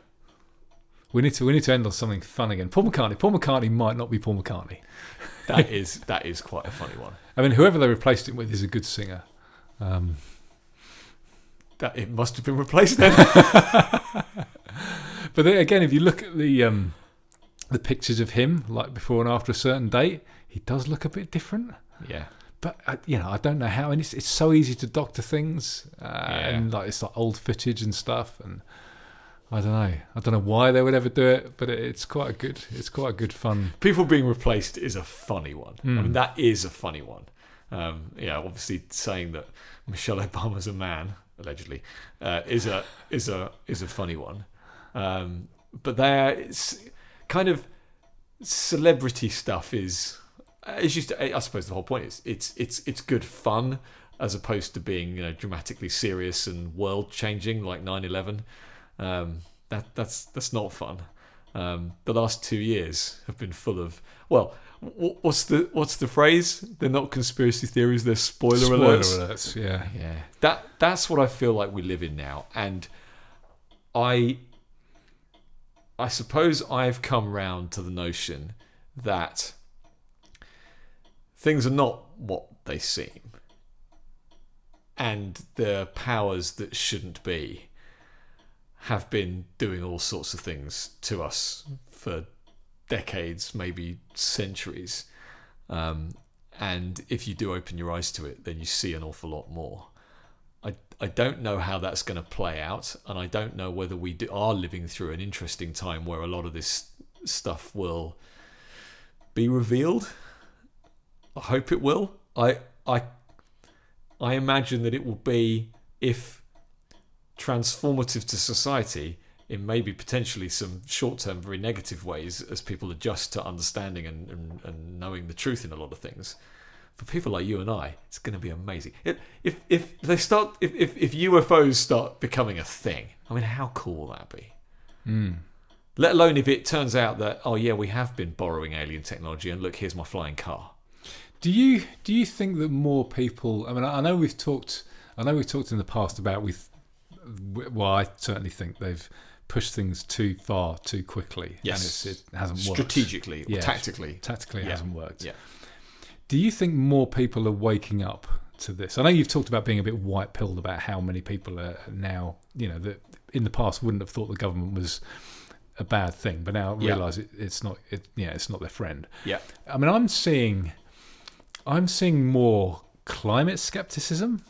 [SPEAKER 2] We need to we need to end on something fun again. Paul McCartney. Paul McCartney might not be Paul McCartney.
[SPEAKER 1] That is that is quite a funny one.
[SPEAKER 2] I mean, whoever they replaced him with is a good singer. Um,
[SPEAKER 1] That it must have been replaced then.
[SPEAKER 2] but then again, if you look at the um, the pictures of him, like before and after a certain date, he does look a bit different.
[SPEAKER 1] yeah.
[SPEAKER 2] But uh, you know, I don't know how, and it's it's so easy to doctor things, uh, and like it's like old footage and stuff, and I don't know, I don't know why they would ever do it, but it, it's quite a good, it's quite a good fun.
[SPEAKER 1] People being replaced is a funny one. I
[SPEAKER 2] Mm.
[SPEAKER 1] mean, that is a funny one. Um, yeah, obviously saying that Michelle Obama's a man allegedly uh, is a is a is a funny one. Um, but there, kind of celebrity stuff is. It's just, I suppose the whole point is it's it's it's good fun as opposed to being you know dramatically serious and world changing like 9/11. Um, that that's that's not fun. Um, the last two years have been full of well, what's the what's the phrase? They're not conspiracy theories; they're spoiler,
[SPEAKER 2] Spoiler
[SPEAKER 1] alerts.
[SPEAKER 2] alerts, yeah.
[SPEAKER 1] Yeah, that that's what I feel like we live in now, and I I suppose I've come round to the notion that things are not what they seem, and the powers that shouldn't be have been doing all sorts of things to us for decades, maybe centuries. Um, and if you do open your eyes to it, then you see an awful lot more. I, I don't know how that's going to play out, and I don't know whether we do, are living through an interesting time where a lot of this stuff will be revealed. I hope it will. I I I imagine that it will be if transformative to society in maybe potentially some short-term very negative ways as people adjust to understanding and, and, and knowing the truth in a lot of things for people like you and I, it's going to be amazing. If if, if they start, if, if if UFOs start becoming a thing, I mean, how cool will that be?
[SPEAKER 2] Mm.
[SPEAKER 1] Let alone if it turns out that oh yeah, we have been borrowing alien technology, and look, here's my flying car.
[SPEAKER 2] Do you do you think that more people? I mean, I I know we've talked. I know we've talked in the past about with. Well, I certainly think they've pushed things too far too quickly.
[SPEAKER 1] Yes.
[SPEAKER 2] and it's, it hasn't worked.
[SPEAKER 1] Strategically, or
[SPEAKER 2] Yeah.
[SPEAKER 1] tactically,
[SPEAKER 2] Tactically, it
[SPEAKER 1] Yeah.
[SPEAKER 2] hasn't worked.
[SPEAKER 1] Yeah.
[SPEAKER 2] Do you think more people are waking up to this? I know you've talked about being a bit white pilled about how many people are now, you know, that in the past wouldn't have thought the government was a bad thing, but now
[SPEAKER 1] Yeah.
[SPEAKER 2] realise it, it's not. It, yeah, it's not their friend.
[SPEAKER 1] Yeah.
[SPEAKER 2] I mean, I'm seeing, I'm seeing more climate skepticism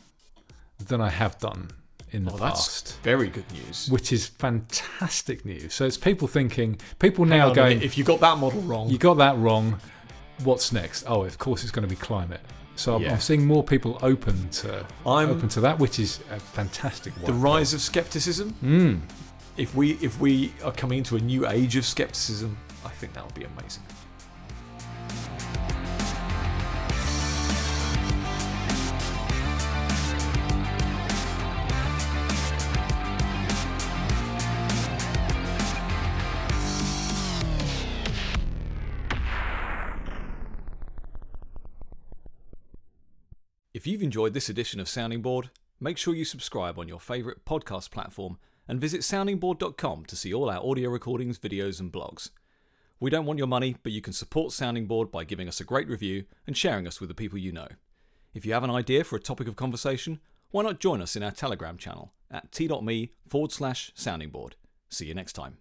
[SPEAKER 2] than I have done in the
[SPEAKER 1] that's
[SPEAKER 2] past,
[SPEAKER 1] very good news.
[SPEAKER 2] which is fantastic news. So it's people thinking, people
[SPEAKER 1] Hang
[SPEAKER 2] now going,
[SPEAKER 1] if you got that model wrong,
[SPEAKER 2] you got that wrong. What's next? Oh, of course, it's going to be climate. So I'm,
[SPEAKER 1] Yeah.
[SPEAKER 2] I'm seeing more people open to
[SPEAKER 1] I'm
[SPEAKER 2] open to that, which is a fantastic
[SPEAKER 1] the rise of skepticism.
[SPEAKER 2] Mm.
[SPEAKER 1] If we if we are coming into a new age of skepticism, I think that would be amazing. You've enjoyed this edition of Sounding Board, make sure you subscribe on your favourite podcast platform and visit soundingboard.com to see all our audio recordings, videos, and blogs. We don't want your money, but you can support Sounding Board by giving us a great review and sharing us with the people you know. If you have an idea for a topic of conversation, why not join us in our Telegram channel at t.me forward slash sounding board. See you next time.